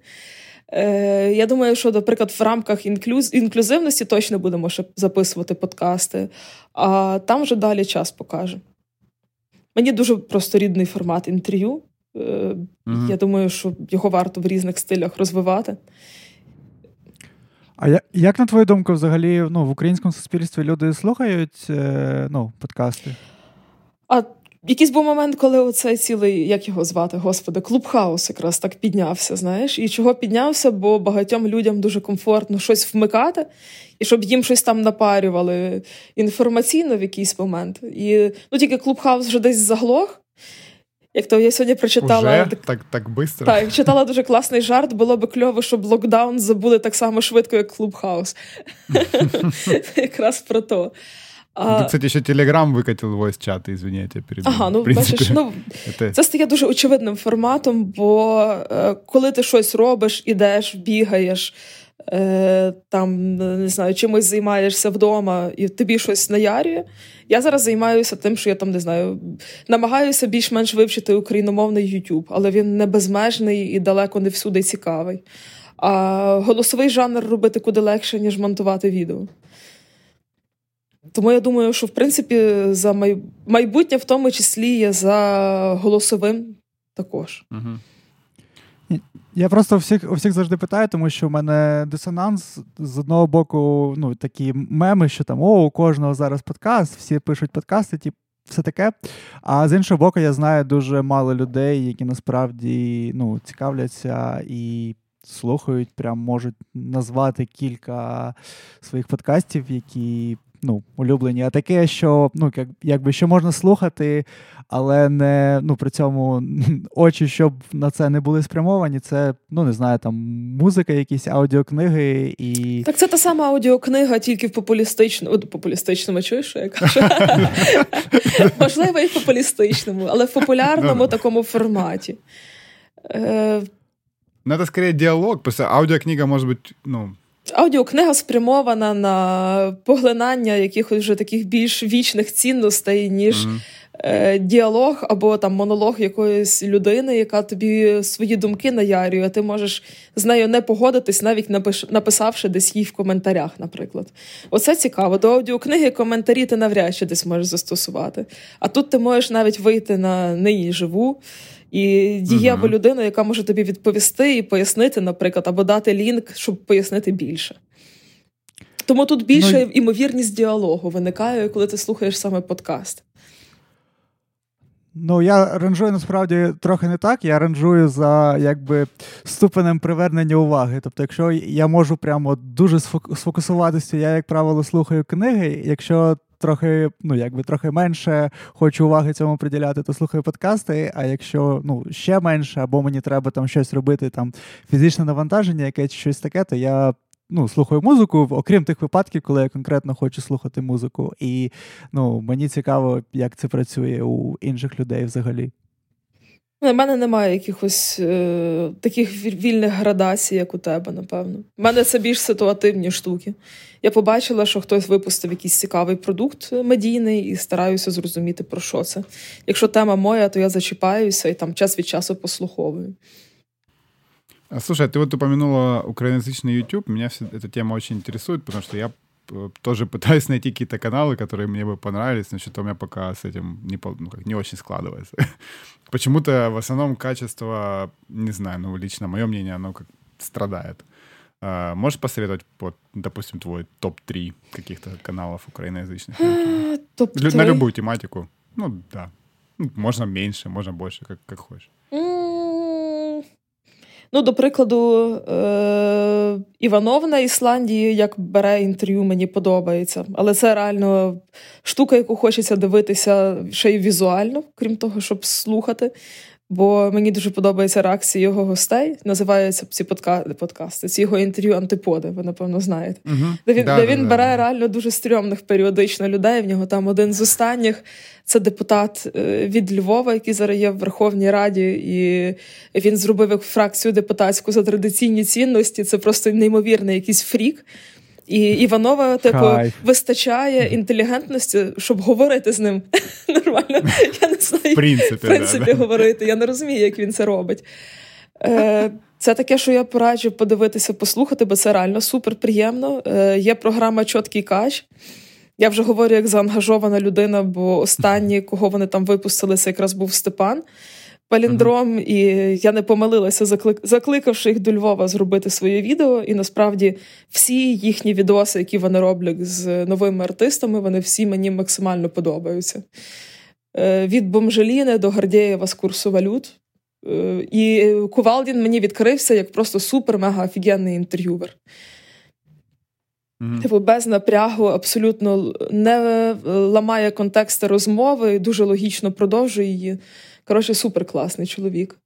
Е, Я думаю, що, наприклад, в рамках інклюз... інклюзивності точно будемо ще записувати подкасти, а там вже далі час покаже. Мені дуже просто рідний формат інтерв'ю. Е, mm-hmm. Я думаю, що його варто в різних стилях розвивати. А я, як, на твою думку, взагалі ну, в українському суспільстві люди слухають е, ну, подкасти? А якийсь був момент, коли оцей цілий, як його звати, господи, клубхаус якраз так піднявся, знаєш. І чого піднявся, бо багатьом людям дуже комфортно щось вмикати, і щоб їм щось там напарювали інформаційно в якийсь момент. І ну, тільки клубхаус вже десь заглох. Як то я сьогодні прочитала Уже? так так бистро? Так, читала дуже класний жарт. Було би кльово, щоб локдаун забули так само швидко, як Клубхаус. Якраз про то. А... Ти, кстати, ще Телеграм викатив voice чати, извиняйте, перебив. Ага, ну бачиш, ну це стає дуже очевидним форматом, бо е, коли ти щось робиш, ідеш, бігаєш, е, там не знаю, чимось займаєшся вдома, і тобі щось наярює. Я зараз займаюся тим, що я там не знаю, намагаюся більш-менш вивчити україномовний YouTube, але він не безмежний і далеко не всюди цікавий. А голосовий жанр робити куди легше, ніж монтувати відео. Тому я думаю, що в принципі за майбутнє в тому числі є за голосовим також. Угу. Я просто всіх у всіх завжди питаю, тому що в мене дисонанс з одного боку, ну такі меми, що там о, у кожного зараз подкаст, всі пишуть подкасти, ті, все таке. А з іншого боку, я знаю дуже мало людей, які насправді ну, цікавляться і слухають, прям можуть назвати кілька своїх подкастів, які ну, улюблені, а таке, що ну, як, якби що можна слухати, але не ну, при цьому очі, щоб на це не були спрямовані, це ну не знаю, там музика, якісь аудіокниги і. Так це та сама аудіокнига, тільки в популістичному, популістичному, чуєш, що я кажу? Можливо, і в популістичному, але в популярному такому форматі. Е, ну, це скоріше діалог, просто аудіокнига може бути, ну. Аудіокнига спрямована на поглинання якихось вже таких більш вічних цінностей, ніж mm-hmm. діалог або там монолог якоїсь людини, яка тобі свої думки наярює, а ти можеш з нею не погодитись, навіть напиш, написавши десь їй в коментарях, наприклад. Оце цікаво. До аудіокниги коментарі ти навряд чи десь можеш застосувати. А тут ти можеш навіть вийти на неї живу і дієву uh-huh. людину, яка може тобі відповісти і пояснити, наприклад, або дати лінк, щоб пояснити більше. Тому тут більше ну, імовірність діалогу виникає, коли ти слухаєш саме подкаст. Ну, я ранжую насправді трохи не так. Я ранжую за якби ступенем привернення уваги. Тобто, якщо я можу прямо дуже сфокусуватися, я, як правило, слухаю книги. Якщо трохи, ну якби трохи менше хочу уваги цьому приділяти, то слухаю подкасти. А якщо ну ще менше, або мені треба там щось робити, там фізичне навантаження, якесь щось таке, то я. Ну, слухаю музику, окрім тих випадків, коли я конкретно хочу слухати музику. І ну, мені цікаво, як це працює у інших людей взагалі. У мене немає якихось е, таких вільних градацій, як у тебе, напевно. У мене це більш ситуативні штуки. Я побачила, що хтось випустив якийсь цікавий продукт медійний і стараюся зрозуміти, про що це. Якщо тема моя, то я зачіпаюся і там час від часу послуховую. Слушай, ты вот упомянула украиноязычный YouTube. Меня эта тема очень интересует, потому что я тоже пытаюсь найти какие-то каналы, которые мне бы понравились, но что-то у меня пока с этим не, ну, как, не очень складывается. Почему-то в основном качество, не знаю, ну, лично мое мнение, оно как страдает. А, можешь посоветовать, вот, допустим, твой топ-3 каких-то каналов украиноязычных? На, на любую тематику. Ну, да. Можно меньше, можно больше, как, как хочешь. Ну, до прикладу, е- Іванов на Ісландії, як бере інтерв'ю, мені подобається. Але це реально штука, яку хочеться дивитися ще й візуально, крім того, щоб слухати. Бо мені дуже подобається реакція його гостей. Називаються ці подка... подкасти, ці його інтерв'ю антиподи, ви напевно знаєте. uh Де він да, де він да, бере да. реально дуже стрьомних періодично людей. В нього там один з останніх це депутат е, від Львова, який зараз є в Верховній Раді, і він зробив фракцію депутатську за традиційні цінності. Це просто неймовірний якийсь фрік. І Іванова, типу, Кайф. вистачає інтелігентності, щоб говорити з ним нормально. Я не знаю, в принципі, в принципі да, говорити. Я не розумію, як він це робить. Е, Це таке, що я пораджу подивитися, послухати, бо це реально супер приємно. Е, Є програма Чоткий кач. Я вже говорю як заангажована людина, бо останні, кого вони там випустили, це якраз був Степан паліндром, і я не помилилася, заклик... закликавши їх до Львова зробити своє відео. І насправді всі їхні відоси, які вони роблять з новими артистами, вони всі мені максимально подобаються. Е, від Бомжеліни до Гардєєва з курсу валют. Е, і Кувалдін мені відкрився як просто супер-мега офігенний інтерв'ювер. Mm-hmm. Типу, без напрягу, абсолютно не ламає контексти розмови, дуже логічно продовжує її. Коротше, супер класний чоловік.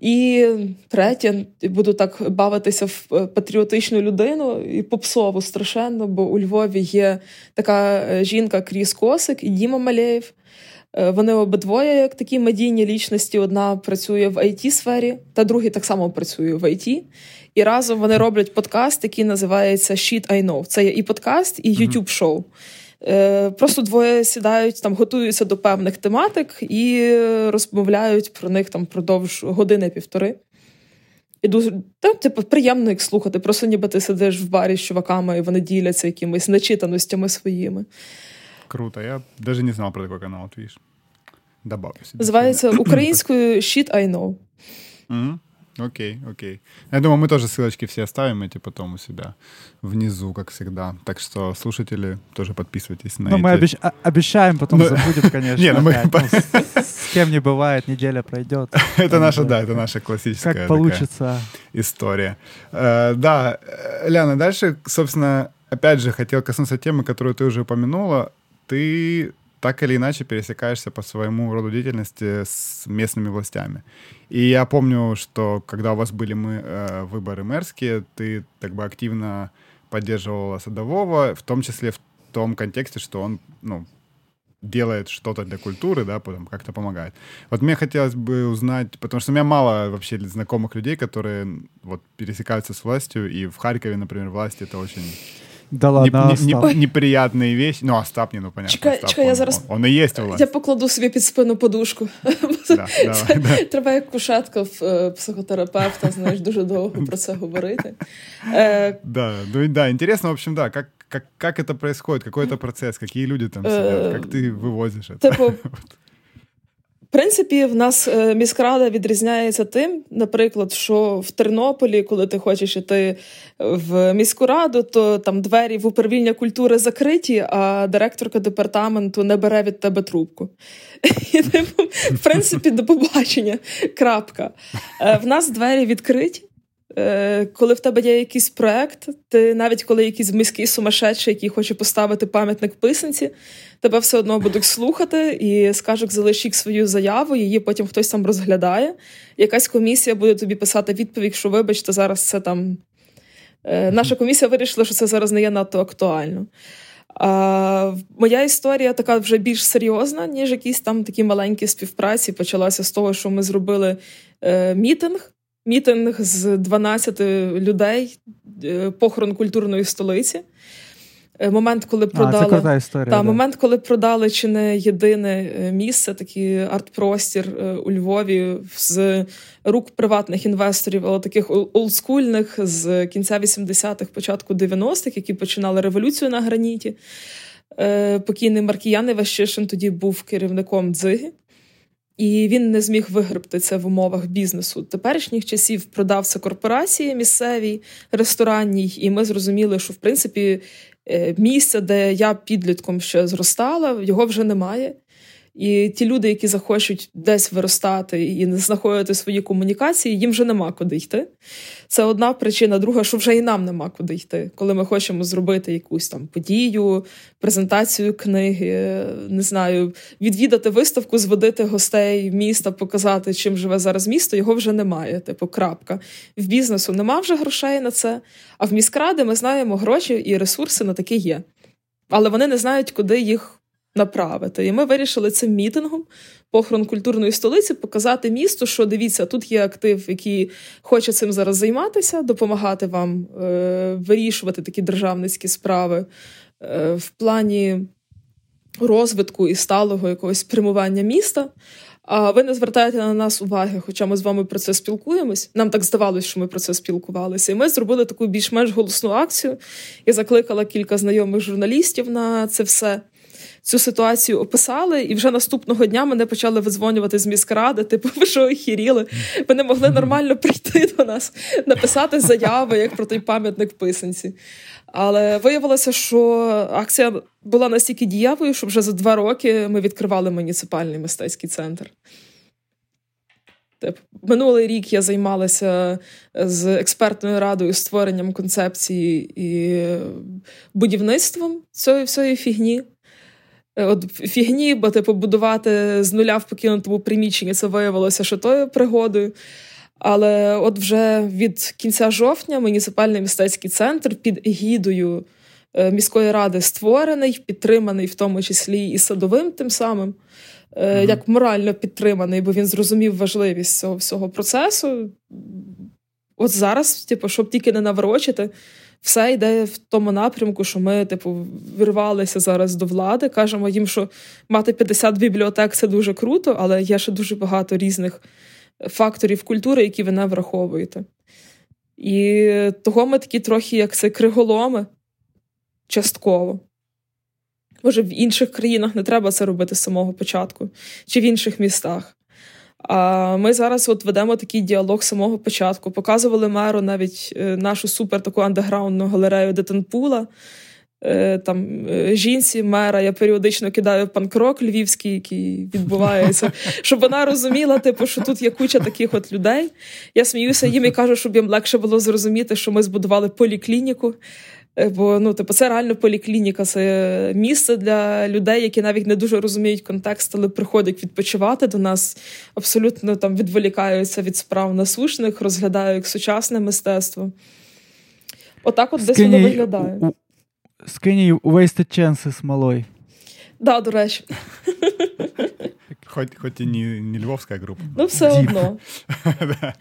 І третє, буду так бавитися в е, патріотичну людину і попсову страшенно, бо у Львові є така е, жінка Кріс Косик і Діма Малеєв. Е, вони обидвоє як такі медійні лічності. Одна працює в it сфері, та другий так само працює в IT. І разом вони роблять подкаст, який називається Shit I Know. Це є і подкаст, і youtube шоу Е, просто двоє сідають, там готуються до певних тематик і розмовляють про них там продовж години-півтори. І дуже та, типу, приємно їх слухати. Просто ніби ти сидиш в барі з чуваками, і вони діляться якимись начитаностями своїми. Круто, я навіть не знав про такий канал, твіж. Добавлю Називається українською Shit I Know. Mm-hmm. Окей, окей. Я думаю, мы тоже ссылочки все оставим эти потом у себя внизу, как всегда. Так что слушатели тоже подписывайтесь на Ну, мы обещ... обещаем, потом Но... Ну, забудем, конечно. Не, ну мы... ну, с кем не бывает, неделя пройдет. Это наша, да, это наша классическая Как получится. история. Э, да, Ляна, дальше, собственно, опять же, хотел коснуться темы, которую ты уже упомянула. Ты так или иначе пересекаешься по своему роду деятельности с местными властями. И я помню, что когда у вас были мы, э, выборы мэрские, ты так бы активно поддерживала Садового, в том числе в том контексте, что он ну, делает что-то для культуры, да, потом как-то помогает. Вот мне хотелось бы узнать, потому что у меня мало вообще знакомых людей, которые вот пересекаются с властью, и в Харькове, например, власть это очень да ладно, не, не, не, неприятные вещи. Ну, Остап не, ну понятно. Чекай, Остап, чекай, он, я зараз он, он і є у вас. Я покладу собі під спину подушку. Да, Це, да. Треба як кушетка в е, психотерапевта, знаєш, дуже довго про це говорити. Е, да, ну да, интересно, в общем, да, как, как, как это происходит, какой это процесс, какие люди там сидят, как ты вывозишь это. Типу, принципі, в нас е, міськрада відрізняється тим, наприклад, що в Тернополі, коли ти хочеш іти в міську раду, то там двері в управління культури закриті, а директорка департаменту не бере від тебе трубку. І, типу, В принципі, до побачення. Крапка. Е, в нас двері відкриті. Е, коли в тебе є якийсь проект, ти навіть коли якийсь міський сумасшедший, який хоче поставити пам'ятник писанці, тебе все одно будуть слухати і скажуть, залишіть свою заяву, її потім хтось там розглядає. Якась комісія буде тобі писати відповідь, що вибачте, зараз це там. Е, наша комісія вирішила, що це зараз не є надто актуально. А, Моя історія така вже більш серйозна, ніж якісь там такі маленькі співпраці. Почалася з того, що ми зробили е, мітинг мітинг з 12 людей, е, похорон культурної столиці. Е, момент, коли продали а, історія, та, да. момент, коли продали чи не єдине е, місце, такий арт-простір у Львові з рук приватних інвесторів, але таких олдскульних з кінця 80-х, початку 90-х, які починали революцію на граніті. Покійний Маркіян Іващишин тоді був керівником дзиги. І він не зміг вигребти це в умовах бізнесу. Теперішніх часів продався корпорації місцевій, ресторанній, і ми зрозуміли, що в принципі місця, місце, де я підлітком ще зростала, його вже немає. І ті люди, які захочуть десь виростати і не знаходити свої комунікації, їм вже нема куди йти. Це одна причина. Друга, що вже і нам нема куди йти. Коли ми хочемо зробити якусь там подію, презентацію книги, не знаю, відвідати виставку, зводити гостей міста, показати, чим живе зараз місто, його вже немає. Типу, крапка. В бізнесу нема вже грошей на це. А в міськради ми знаємо гроші і ресурси на таке є. Але вони не знають, куди їх направити. І ми вирішили цим мітингом похорон культурної столиці показати місту, що дивіться, тут є актив, який хоче цим зараз займатися, допомагати вам е, вирішувати такі державницькі справи е, в плані розвитку і сталого якогось прямування міста. А ви не звертаєте на нас уваги, хоча ми з вами про це спілкуємось. Нам так здавалось, що ми про це спілкувалися. І ми зробили таку більш-менш голосну акцію. Я закликала кілька знайомих журналістів на це все цю ситуацію описали, і вже наступного дня мене почали видзвонювати з міськради. Типу, ви що охіріли? Ви не могли нормально прийти до нас, написати заяви, як про той пам'ятник в писанці. Але виявилося, що акція була настільки дієвою, що вже за два роки ми відкривали муніципальний мистецький центр. Тип, минулий рік я займалася з експертною радою створенням концепції і будівництвом цієї всієї фігні. Е, от фігні, бо типу будувати з нуля в покинутому приміщенні це виявилося що тою пригодою. Але от вже від кінця жовтня муніципальний мистецький центр під егідою е, міської ради створений, підтриманий, в тому числі і садовим, тим самим, mm-hmm. як морально підтриманий, бо він зрозумів важливість цього всього процесу. От зараз, типу, щоб тільки не наворочити все йде в тому напрямку, що ми, типу, вирвалися зараз до влади. Кажемо їм, що мати 50 бібліотек це дуже круто, але є ще дуже багато різних факторів культури, які ви не враховуєте. І того ми такі трохи, як це криголоми, частково. Може, в інших країнах не треба це робити з самого початку, чи в інших містах. А ми зараз от ведемо такий діалог з самого початку. Показували меру навіть е, нашу супер таку андеграундну галерею Детенпула. Е, там е, жінці мера я періодично кидаю панкрок львівський, який відбувається, щоб вона розуміла, типу, що тут є куча таких от людей. Я сміюся їм і кажу, щоб їм легше було зрозуміти, що ми збудували поліклініку. Е, бо ну, типу, це реально поліклініка, це місце для людей, які навіть не дуже розуміють контекст, але приходять відпочивати до нас, абсолютно там відволікаються від справ насушних, розглядають сучасне мистецтво. Отак от десь воно виглядає. Скинь Wasted Chances малой. Да, до речі. Хоч не, не львовська група. Ну, все одно.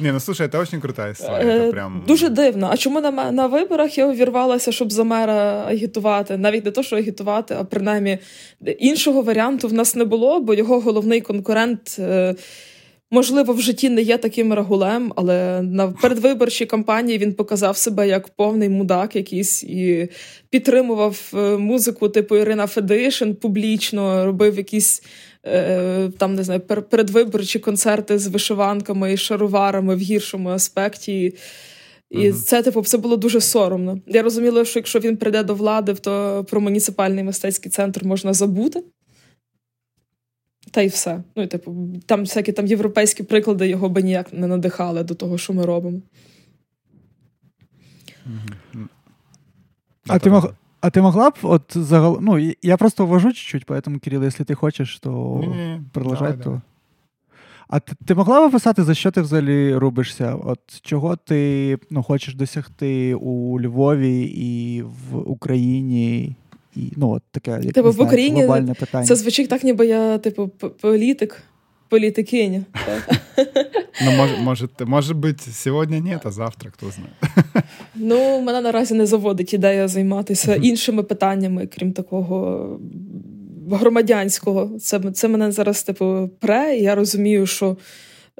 Ні, ну слушай, це дуже крута історія. Це прям... Дуже дивно. А чому на на виборах я увірвалася, щоб за мера агітувати? Навіть не то, що агітувати, а принаймні іншого варіанту в нас не було, бо його головний конкурент. Е, можливо, в житті не є таким рагулем, але на передвиборчій кампанії він показав себе як повний мудак, якийсь і підтримував е, музику типу Ірина Федишин публічно, робив якісь Е, там не знаю, передвиборчі концерти з вишиванками і шароварами в гіршому аспекті. І uh-huh. це, типу, це було дуже соромно. Я розуміла, що якщо він прийде до влади, то про муніципальний мистецький центр можна забути. Та й все. Ну, і, типу, там всякі там європейські приклади його би ніяк не надихали до того, що ми робимо. Uh-huh. А ти мог, а ти могла б от загал... Ну, я просто ввожу чуть-чуть, поэтому, Кирилл, если ти хочеш, то. Давай, то... Давай. А ти, ти могла б описати, за що ти взагалі рубишся? От чого ти ну, хочеш досягти у Львові і в Україні? І, ну, от таке, як типу, не знаю, в Україні глобальне питання. Це звучить так, ніби я, типу, політик політикиня. Ну, може, може, може бути, сьогодні ні, а завтра хто знає. Ну, мене наразі не заводить ідея займатися іншими питаннями, крім такого громадянського. Це це мене зараз типу пре, і я розумію, що.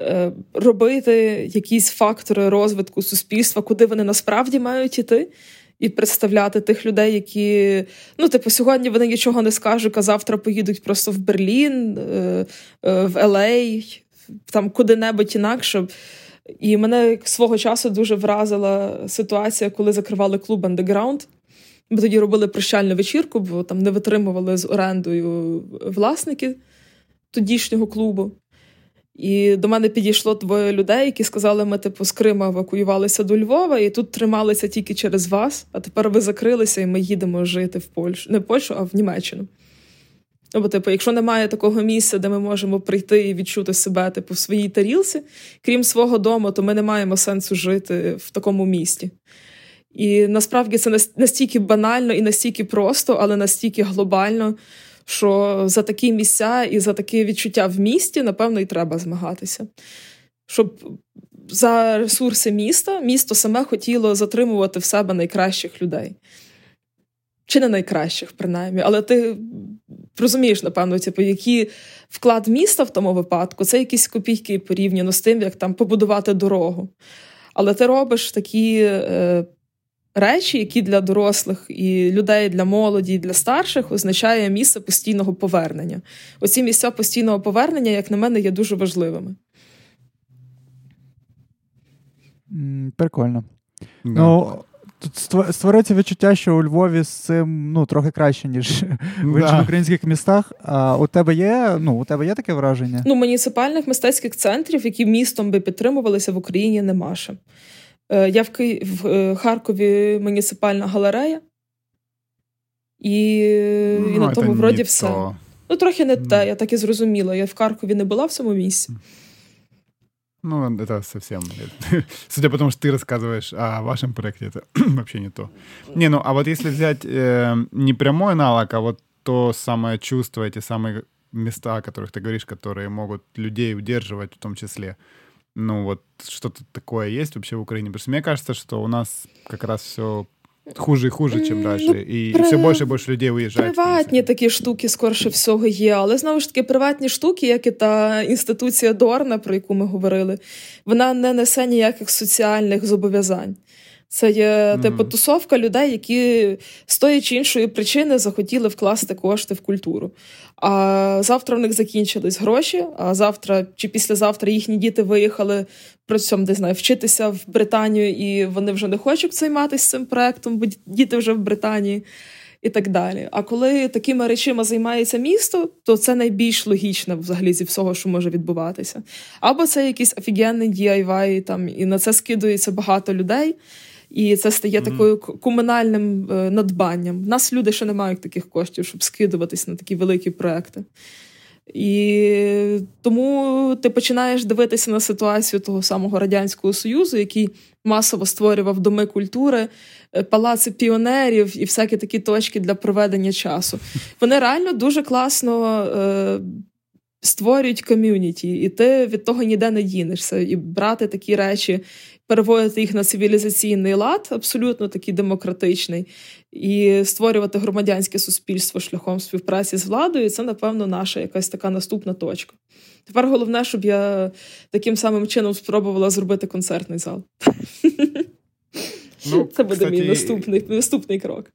Е, робити якісь фактори розвитку суспільства, куди вони насправді мають іти, і представляти тих людей, які ну, типу, сьогодні вони нічого не скажуть, а завтра поїдуть просто в Берлін, е, е, в Елей, там куди-небудь інакше. І мене свого часу дуже вразила ситуація, коли закривали клуб Underground. Ми тоді робили прощальну вечірку, бо там не витримували з орендою власники тодішнього клубу. І до мене підійшло двоє людей, які сказали, ми типу з Крима евакуювалися до Львова, і тут трималися тільки через вас. А тепер ви закрилися, і ми їдемо жити в Польщу, не в Польщу, а в Німеччину. Ну, бо, типу, якщо немає такого місця, де ми можемо прийти і відчути себе типу, в своїй тарілці, крім свого дому, то ми не маємо сенсу жити в такому місті. І насправді це настільки банально і настільки просто, але настільки глобально що за такі місця і за таке відчуття в місті, напевно, і треба змагатися. Щоб за ресурси міста місто саме хотіло затримувати в себе найкращих людей. Чи не найкращих, принаймні, але ти розумієш, напевно, типу, який вклад міста в тому випадку це якісь копійки порівняно з тим, як там побудувати дорогу. Але ти робиш такі е, речі, які для дорослих і людей для молоді, і для старших означає місце постійного повернення. Оці місця постійного повернення, як на мене, є дуже важливими. Прикольно. Да. Ну, Тут створюється відчуття, що у Львові з цим ну, трохи краще, ніж в інших українських містах. А у тебе є ну, у тебе є таке враження? Ну, муніципальних мистецьких центрів, які містом би підтримувалися в Україні, нема ще. Е, я в Ки... в е, Харкові муніципальна галерея, і ну, і на тому вроді все. То. Ну, трохи не те, я так і зрозуміла. Я в Харкові не була в цьому місці. Ну, это совсем... Судя по тому, что ты рассказываешь о вашем проекте, это вообще не то. Не, ну, а вот если взять э, не прямой аналог, а вот то самое чувство, эти самые места, о которых ты говоришь, которые могут людей удерживать в том числе, ну вот что-то такое есть вообще в Украине? Потому что мне кажется, что у нас как раз все хуже і хуже, чим далі. Ну, і при... все більше і більше людей виїжджають. Приватні такі штуки, скорше всього, є. Але знову ж таки, приватні штуки, як і та інституція Дорна, про яку ми говорили, вона не несе ніяких соціальних зобов'язань. Це є типу тусовка людей, які з тої чи іншої причини захотіли вкласти кошти в культуру. А завтра в них закінчились гроші. А завтра чи післязавтра їхні діти виїхали при цьому, де знаю, вчитися в Британію, і вони вже не хочуть займатися цим проектом, бо діти вже в Британії. І так далі. А коли такими речима займається місто, то це найбільш логічно взагалі зі всього, що може відбуватися. Або це якийсь офігенний DIY, там і на це скидується багато людей. І це стає mm-hmm. такою комунальним е, надбанням. У нас люди ще не мають таких коштів, щоб скидуватись на такі великі проекти. І тому ти починаєш дивитися на ситуацію того самого Радянського Союзу, який масово створював доми культури, е, палаци піонерів і всякі такі точки для проведення часу. Вони реально дуже класно е, створюють ком'юніті, і ти від того ніде не дінешся. І брати такі речі, переводити їх на цивілізаційний лад, абсолютно такий демократичний, і створювати громадянське суспільство шляхом співпраці з владою. Це, напевно, наша якась така наступна точка. Тепер головне, щоб я таким самим чином спробувала зробити концертний зал. Ну, Це буде кстати, мій наступний, наступний крок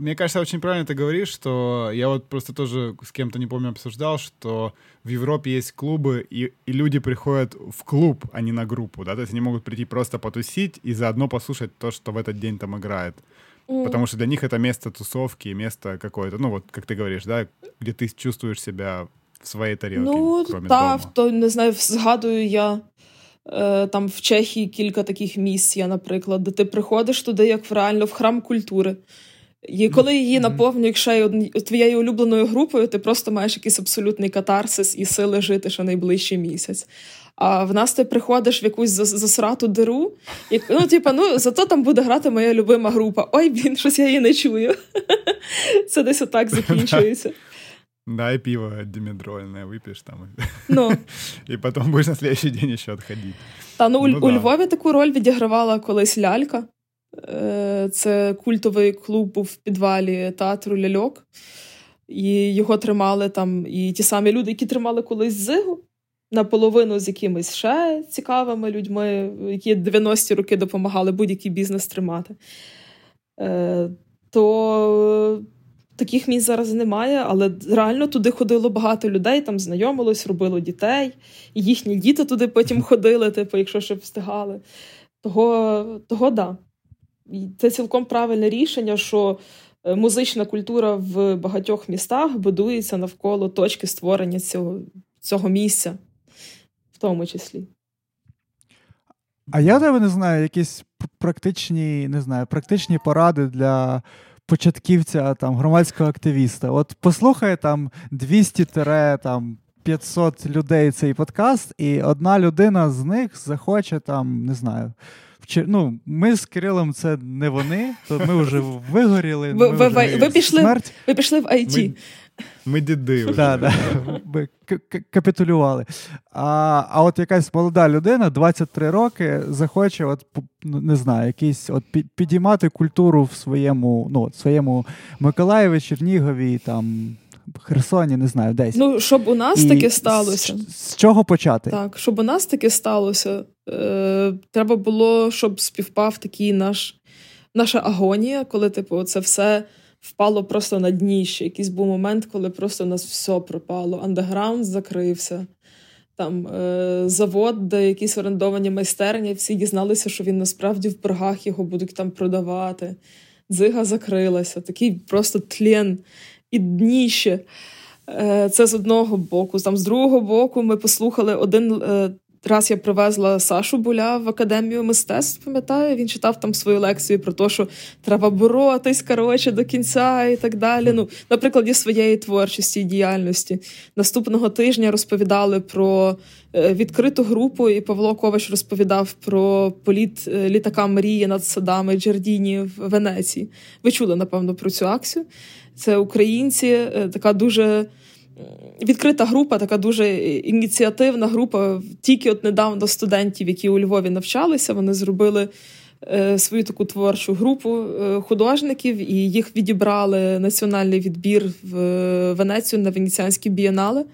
Мне кажется, очень правильно ты говоришь, что я вот просто тоже с кем-то, не помню, обсуждал, что в Европе есть клубы, и, и люди приходят в клуб, а не на группу, да, то есть они могут прийти просто потусить и заодно послушать то, что в этот день там играет. Mm. Потому что для них это место тусовки, место какое-то, ну вот, как ты говоришь, да, где ты чувствуешь себя в своей тарілці, Ну, кроме та, то, не знаю, згадую я е, там в Чехії кілька таких місць, я, наприклад, де ти приходиш туди, як в реально в храм культури. І коли її наповнюєш ще твоєю улюбленою групою, ти просто маєш якийсь абсолютний катарсис і сили жити ще найближчий місяць. А в нас ти приходиш в якусь засрату диру, і ну, типа, ну зато там буде грати моя любима група. Ой, блін, щось я її не чую. Це десь отак закінчується. Да, и пиво димедрольное выпьешь там. Ну. І потім будеш на следующий день ще відходити. Та ну, ну у да. Львові таку роль відігравала колись лялька. Е, це культовий клуб був в підвалі театру Ляльок. І його тримали там і ті самі люди, які тримали колись зигу, наполовину з якимись ще цікавими людьми, які 90-ті роки допомагали будь-який бізнес тримати. Е, то таких місць зараз немає, але реально туди ходило багато людей, там знайомилось, робило дітей, і їхні діти туди потім ходили, типу, якщо ще встигали. Того, того да. Це цілком правильне рішення, що е, музична культура в багатьох містах будується навколо точки створення цього, цього місця, в тому числі. А я тебе не знаю, якісь практичні, не знаю, практичні поради для початківця там громадського активіста. От послухай там 200 там 500 людей цей подкаст, і одна людина з них захоче там, не знаю ну, Ми з Кирилом це не вони, то ми вже вигоріли. Ви, ми вже ви, пішли, смерть. ви пішли в IT. Ми, ми діди. вже. Да, да. Ми капітулювали. А а от якась молода людина, 23 роки, захоче, от, ну, не знаю, якийсь от підіймати культуру в своєму ну, в своєму Миколаєві, Чернігові, там, Херсоні, не знаю, десь. Ну, щоб у нас І таке сталося. З, з чого почати? Так, щоб у нас таке сталося, е, треба було, щоб співпав такий наш, наша агонія, коли, типу, це все впало просто на дніще. Якийсь був момент, коли просто у нас все пропало. Андеграунд закрився. Там е, завод, де якісь орендовані майстерні, всі дізналися, що він насправді в пергах його будуть там продавати. Дзига закрилася, такий просто тлен і дніще. Е, це з одного боку. Там З другого боку, ми послухали один е, раз я привезла Сашу Буля в академію мистецтв. Пам'ятаю, він читав там свою лекцію про те, що треба боротись коротше, до кінця і так далі. Ну, на прикладі своєї творчості і діяльності. Наступного тижня розповідали про е, відкриту групу, і Павло Ковач розповідав про політ літака Марії над садами Джардіні в Венеції. Ви чули, напевно, про цю акцію. Це українці, е, така дуже відкрита група, така дуже ініціативна група. Тільки от недавно студентів, які у Львові навчалися, вони зробили. Е, свою таку творчу групу е, художників, і їх відібрали національний відбір в Венецію на Венеціанські бієнали.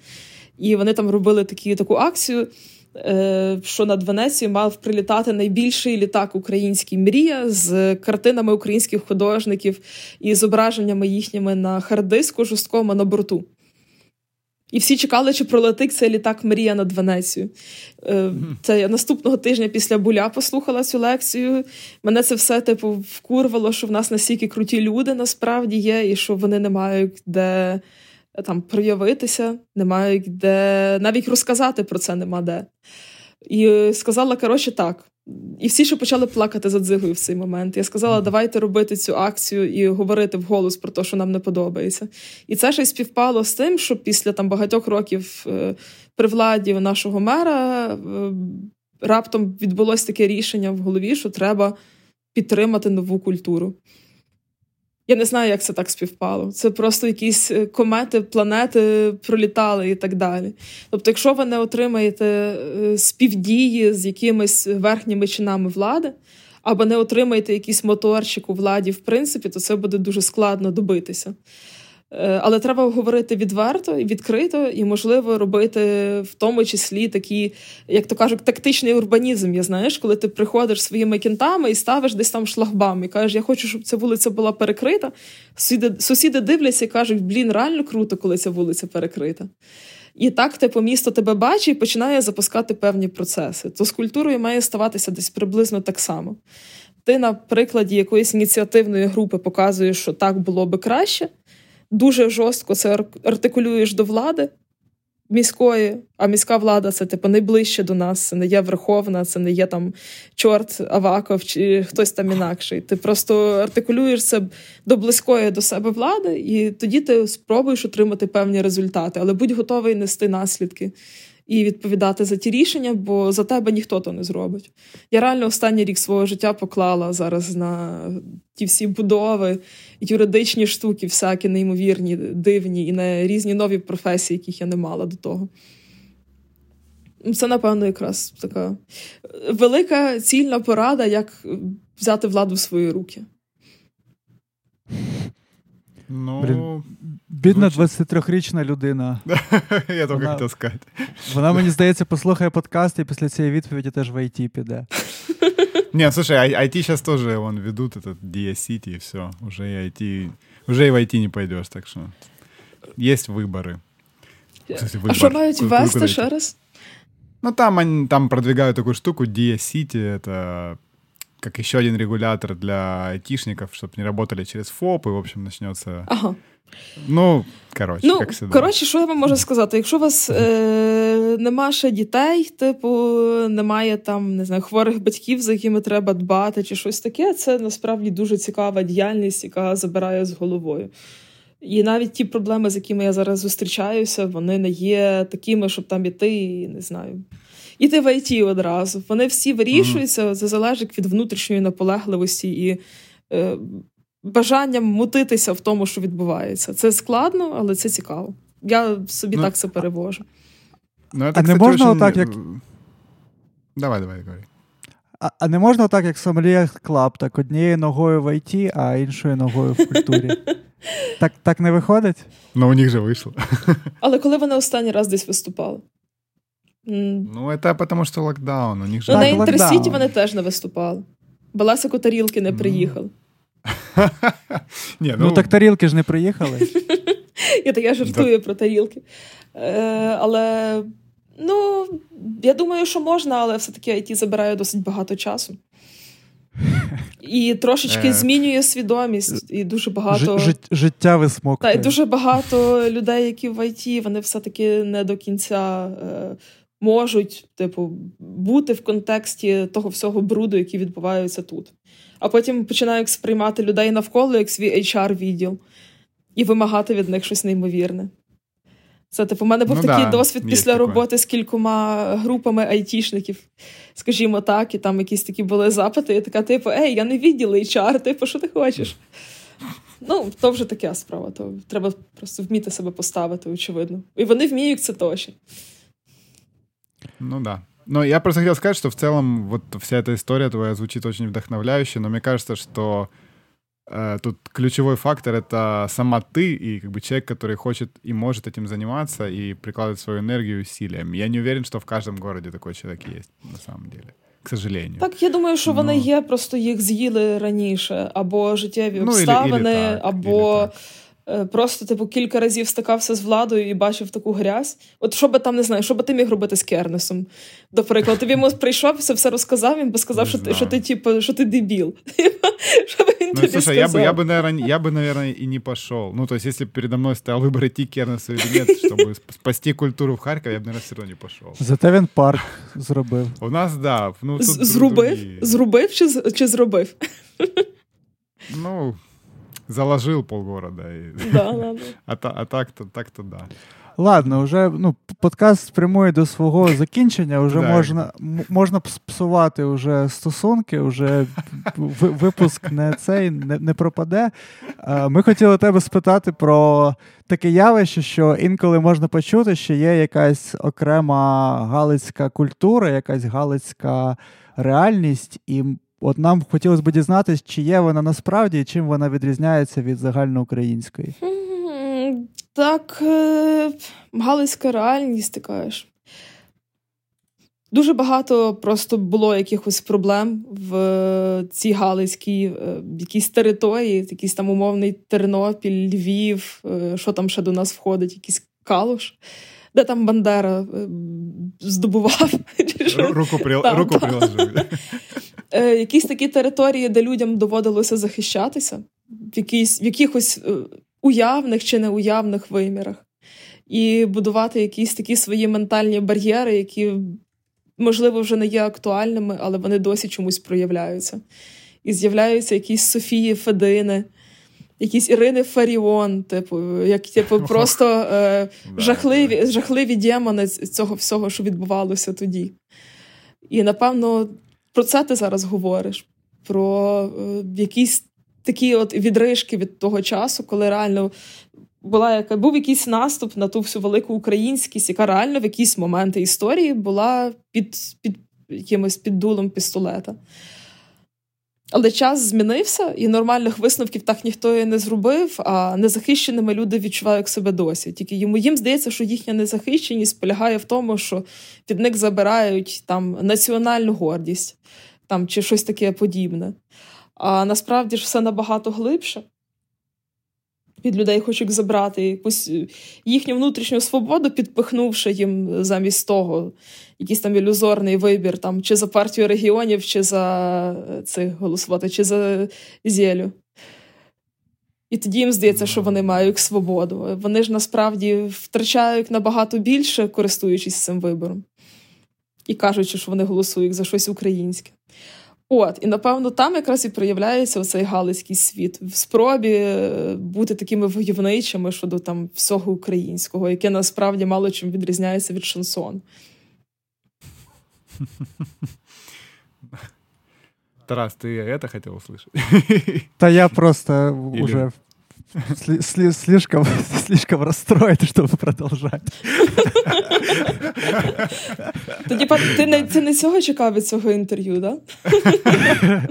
І вони там робили такі, таку акцію. Е, що над Венецією мав прилітати найбільший літак український мрія з картинами українських художників і зображеннями їхніми на хардиску жорсткому на борту. І всі чекали, чи пролетить цей літак Мрія над Венецією. Е, це я наступного тижня після буля послухала цю лекцію. Мене це все типу вкурвало, що в нас настільки круті люди насправді є, і що вони не мають де там проявитися, не мають де навіть розказати про це нема де. І сказала, коротше, так: І всі ще почали плакати за дзигою в цей момент. Я сказала, давайте робити цю акцію і говорити вголос про те, що нам не подобається. І це ще й співпало з тим, що після там багатьох років е, при владі нашого мера е, раптом відбулось таке рішення в голові, що треба підтримати нову культуру. Я не знаю, як це так співпало. Це просто якісь е, комети, планети пролітали і так далі. Тобто, якщо ви не отримаєте е, співдії з якимись верхніми чинами влади, або не отримаєте якийсь моторчик у владі, в принципі, то це буде дуже складно добитися. Е, але треба говорити відверто і відкрито, і можливо робити в тому числі такі, як то кажуть, тактичний урбанізм. Я знаєш, коли ти приходиш своїми кінтами і ставиш десь там шлагбам, і кажеш, я хочу, щоб ця вулиця була перекрита. Сусіди, сусіди дивляться і кажуть, блін, реально круто, коли ця вулиця перекрита. І так, типу, місто тебе бачить і починає запускати певні процеси. То з культурою має ставатися десь приблизно так само. Ти на прикладі якоїсь ініціативної групи показуєш, що так було би краще дуже жорстко це артикулюєш до влади міської, а міська влада це типу найближче до нас. Це не є Верховна, це не є там чорт Аваков чи хтось там інакший. Ти просто артикулюєш це до близької до себе влади, і тоді ти спробуєш отримати певні результати, але будь готовий нести наслідки і відповідати за ті рішення, бо за тебе ніхто то не зробить. Я реально останній рік свого життя поклала зараз на ті всі будови, юридичні штуки, всякі неймовірні, дивні, і на різні нові професії, яких я не мала до того. Це, напевно, якраз така велика цільна порада, як взяти владу в свої руки. Ну, Блін, Бідна 23-річна людина. Я тільки хотів сказати. Вона, мені здається, послухає подкаст і після цієї відповіді теж в IT піде. Не, слушай, IT сейчас тоже вон ведут этот DS City и все. Уже и IT, уже и в IT не пойдешь, так что есть выборы. Кстати, выбор. А что мають ввести ще раз? Ну, там, они, там продвигают такую штуку, DS City, это как еще один регулятор для айтишников, чтобы не работали через ФОП, и, в общем, начнется... Ага. Ну, коротше, ну, як всегда. коротше, що я вам можу сказати? Якщо у вас е, нема ще дітей, типу, немає там не знаю, хворих батьків, за якими треба дбати, чи щось таке, це насправді дуже цікава діяльність, яка забирає з головою. І навіть ті проблеми, з якими я зараз зустрічаюся, вони не є такими, щоб там іти, не знаю. Іти в ІТ одразу. Вони всі вирішуються, mm-hmm. це залежить від внутрішньої наполегливості і е, бажанням мутитися в тому, що відбувається. Це складно, але це цікаво. Я собі ну, так це перевожу. Ну, а не можна очень... отак, як. Давай, давай, говори. А, а не можна так, як Sommelier Club, так однією ногою в ІТ, а іншою ногою в культурі. Так так не виходить? Ну, у них же вийшло. Але коли вони останній раз десь виступали? Ну, це тому що локдаун. У них же... Ну, на Інтерсіті вони теж не виступали. Баласику тарілки не приїхали. Ні, ну... ну так тарілки ж не приїхали. Я так я жартую про тарілки. Е, Але ну, я думаю, що можна, але все-таки IT забирає досить багато часу. І трошечки е... змінює свідомість, і дуже багато Ж, життя висмоктує. Так, і дуже багато людей, які в ІТ, вони все-таки не до кінця е, можуть, типу, бути в контексті того всього бруду, який відбувається тут а потім починають сприймати людей навколо як свій HR-відділ і вимагати від них щось неймовірне. Це типу, у мене був ну, такий да, досвід після такое. роботи з кількома групами айтішників, скажімо так, і там якісь такі були запити, і така, типу, ей, я не відділ HR, типу, що ти хочеш? Ну, то вже така справа, то треба просто вміти себе поставити, очевидно. І вони вміють це точно. Ну так. Да. Но я просто хотел сказать, что в целом вот вся эта история твоя звучит очень вдохновляюще, но мне кажется, что э, тут ключевой фактор — это сама ты и как бы человек, который хочет и может этим заниматься и прикладывать свою энергию и усилия. Я не уверен, что в каждом городе такой человек есть, на самом деле. К сожалению. Так, я думаю, що вони є, просто їх з'їли раніше, або життєві ну, обставини, или, или так, або Е, просто, типу, кілька разів стикався з владою і бачив таку грязь. От що би там не знаю, що би ти міг робити з Кернесом? До прикладу, тобі йому прийшов, все все розказав, він би сказав, що ти, що ти, типу, що ти дебіл. Що би він ну, тобі слушай, сказав? я бы, я бы, наверное, я бы, наверное, и не пошел. Ну, то есть, если бы передо мной стоял выбор идти к Кернесу или нет, чтобы спасти культуру в Харькове, я бы, наверное, все равно не пошел. Зате він парк зробив. У нас, да. Ну, тут зробив? Зробив чи, чи зробив? Ну, заложил полгорода. И... Да, да, да. А, а так-то, так-то да. Ладно, вже ну, подкаст спрямує до свого закінчення. Вже можна можна псувати вже стосунки, вже випуск не цей не, не пропаде. Ми хотіли тебе спитати про таке явище, що інколи можна почути, що є якась окрема галицька культура, якась галицька реальність, і От нам хотілося б дізнатися, чи є вона насправді і чим вона відрізняється від загальноукраїнської. Так, е, галицька реальність, ти кажеш. Дуже багато просто було якихось проблем в цій Галицькій е, якійсь території, якийсь там умовний Тернопіль, Львів, е, що там ще до нас входить, якийсь Калуш, де там Бандера здобував. Руку приложив. Е, якісь такі території, де людям доводилося захищатися, в, якісь, в якихось е, уявних чи неуявних вимірах, і будувати якісь такі свої ментальні бар'єри, які, можливо, вже не є актуальними, але вони досі чомусь проявляються. І з'являються якісь Софії Федини. Якісь Ірини Фаріон, типу, як типу, просто е, жахливі жахливі демони цього всього, що відбувалося тоді. І напевно про це ти зараз говориш, про е, якісь такі от відрижки від того часу, коли реально була яка був якийсь наступ на ту всю велику українськість, яка реально в якісь моменти історії була під під якимось під дулом пістолета. Але час змінився, і нормальних висновків так ніхто і не зробив. А незахищеними люди відчувають себе досі. Тільки йому їм здається, що їхня незахищеність полягає в тому, що від них забирають там національну гордість там, чи щось таке подібне. А насправді ж все набагато глибше. Від людей хочуть забрати якусь е, їхню внутрішню свободу, підпихнувши їм замість того якийсь там ілюзорний вибір, там, чи за партію регіонів, чи за е, цих голосувати, чи за зєлю. І тоді їм здається, що вони мають свободу. Вони ж насправді втрачають набагато більше, користуючись цим вибором. І кажучи, що вони голосують за щось українське. От, і напевно там якраз і проявляється оцей галицький світ в спробі е, бути такими войовничими щодо там всього українського, яке насправді мало чим відрізняється від шансон. Тарас, ты это хотел услышать? Та я просто Или... уже слишком, слишком расстроен, чтобы продовжати. Тоді ти не ти не цього чекав від цього інтерв'ю, так?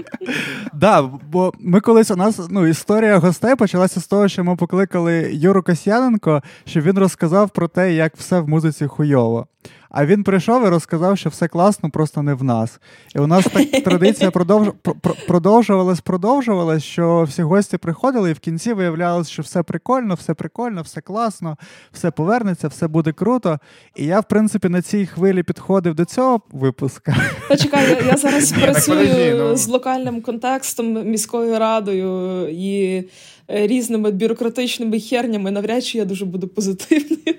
Да, бо ми колись у нас ну, історія гостей почалася з того, що ми покликали Юру Касьяненко, щоб він розказав про те, як все в музиці хуйово. А він прийшов і розказав, що все класно, просто не в нас. І у нас так традиція продовж... продовжувалась, продовжувалась, що всі гості приходили, і в кінці виявлялося, що все прикольно, все прикольно, все класно, все повернеться, все буде круто. І я, в принципі, на цій хвилі підходив до цього випуска. Почекай, я, я зараз працюю ну. з локальним контекстом, міською радою і е, різними бюрократичними хернями. Навряд чи я дуже буду позитивним.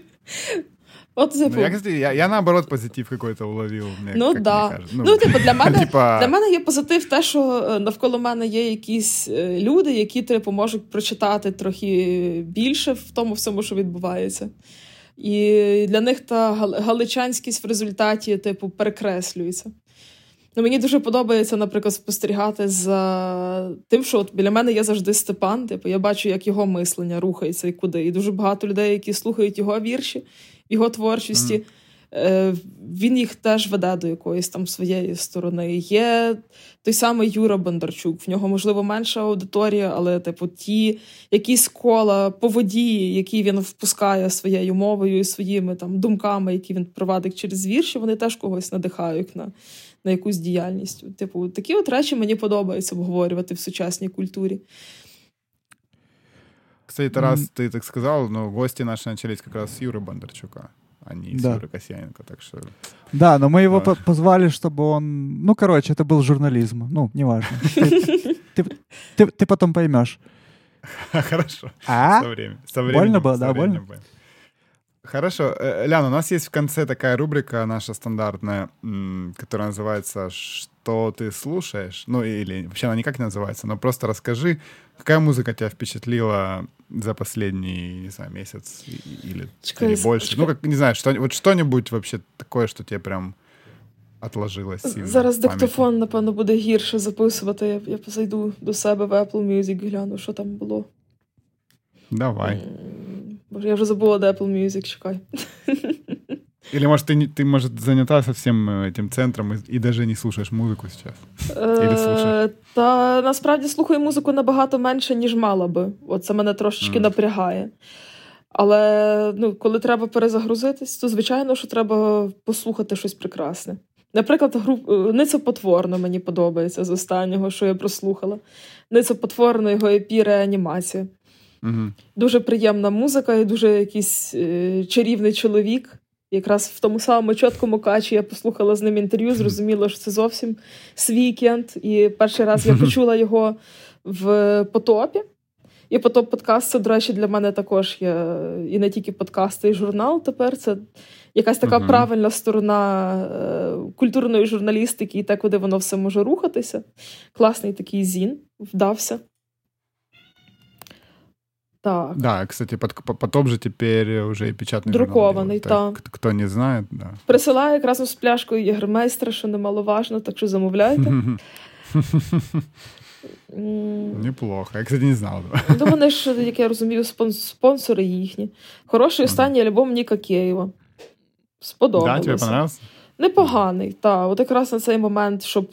От, типу... ну, я, я, я наоборот позитив какой-то уловив. Мне, ну да. Ну, ну, типу, для мене типа... для мене є позитив, те, що е, навколо мене є якісь е, люди, які типу, можуть прочитати трохи більше в тому всьому, що відбувається. І для них та галичанськість в результаті, типу, перекреслюється. Ну, Мені дуже подобається, наприклад, спостерігати за тим, що от біля мене є завжди Степан. Типу, я бачу, як його мислення рухається і куди. І дуже багато людей, які слухають його вірші його творчості. Mm. Він їх теж веде до якоїсь там своєї сторони. Є той самий Юра Бондарчук, в нього, можливо, менша аудиторія, але, типу, ті якісь кола по воді, які він впускає своєю мовою і своїми там думками, які він провадить через вірші, вони теж когось надихають на на якусь діяльність. Типу, такі от речі мені подобається обговорювати в сучасній культурі. Кстати, Тарас, mm. ты так сказал, но гости наши начались как раз с Юры Бондарчука, а не с да. Юры Касьяненко, так что... Да, но мы его по позвали, чтобы он... Ну, короче, это был журнализм. Ну, неважно. Ты, ты, ты потом поймешь. Хорошо. А? Со временем. Со временем больно было, да, больно? Хорошо. Э, Ляна, у нас есть в конце такая рубрика наша стандартная, которая называется «Что ты слушаешь?» Ну, или вообще она никак не называется, но просто расскажи, какая музыка тебя впечатлила за последний, не знаю, месяц или, чекай, или больше? Чекай. Ну, как, не знаю, что, вот что-нибудь вообще такое, что тебе прям отложилось сильно Зараз диктофон, напевно, буде гірше записувати. Я, я зайду до себе в Apple Music, гляну, що там було. Давай. Боже, я вже забула, де Apple Music, чекай. Или, может, ты, ты может, занята совсем э, этим центром и, и даже не слушаешь музику сейчас? Или слушаешь? Та насправді слухаю музику набагато менше, ніж мала би. От це мене трошечки mm. напрягає. Але ну, коли треба перезагрузитись, то звичайно, що треба послухати щось прекрасне. Наприклад, груп... Е, Ниця Потворно мені подобається з останнього, що я прослухала. Ниця Потворно його епі реанімація. Угу. Дуже приємна музика і дуже якийсь е, чарівний чоловік. Якраз в тому самому чіткому качі я послухала з ним інтерв'ю, зрозуміла, що це зовсім свікенд. І перший раз я почула його в потопі. І потоп подкаст це, до речі, для мене також є і не тільки подкасти, і журнал. Тепер це якась така uh-huh. правильна сторона е, культурної журналістики і те, куди воно все може рухатися. Класний такий зін вдався. Так. Да, кстати, потоп же теперь уже и печатный Друкований, так. так. Хто не знає, да. Присилає якраз з пляшкою єгермейстра, що немаловажно, так що замовляйте. Неплохо. Я, кстати, не знав. Ну, вони ж, як я розумію, спонсори їхні. Хороший останній альбом Ніка Києва. Сподобалося. Да, тобі понравився? Непоганий, так. От якраз на цей момент, щоб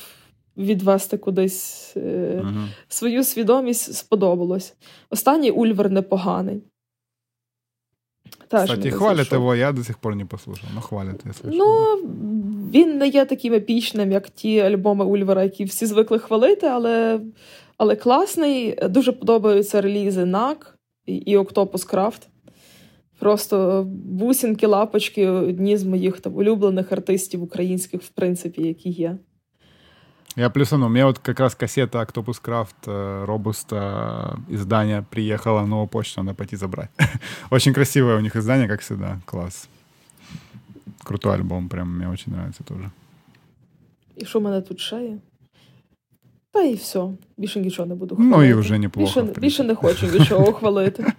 відвести кудись е, uh свою свідомість, сподобалось. Останній Ульвер непоганий. Теж Кстати, хвалять його, я до сих пор не послухав. Ну, хвалять, я слышав. Ну, він не є таким епічним, як ті альбоми Ульвера, які всі звикли хвалити, але але класний. Дуже подобаються релізи НАК і Octopus Craft. Просто бусинки, лапочки одні з моїх там улюблених артистів українських, в принципі, які є. Я плюсану. У меня вот как раз кассета Octopus Craft Robusta издания приехала, новую почту надо пойти забрать. очень красивое у них издание, как всегда. Класс. Крутой альбом, прям мне очень нравится тоже. І що в мене тут ще є? Та і все. Більше нічого не буду хвалити. Ну і вже неплохо. Більше, більше не хочу нічого хвалити.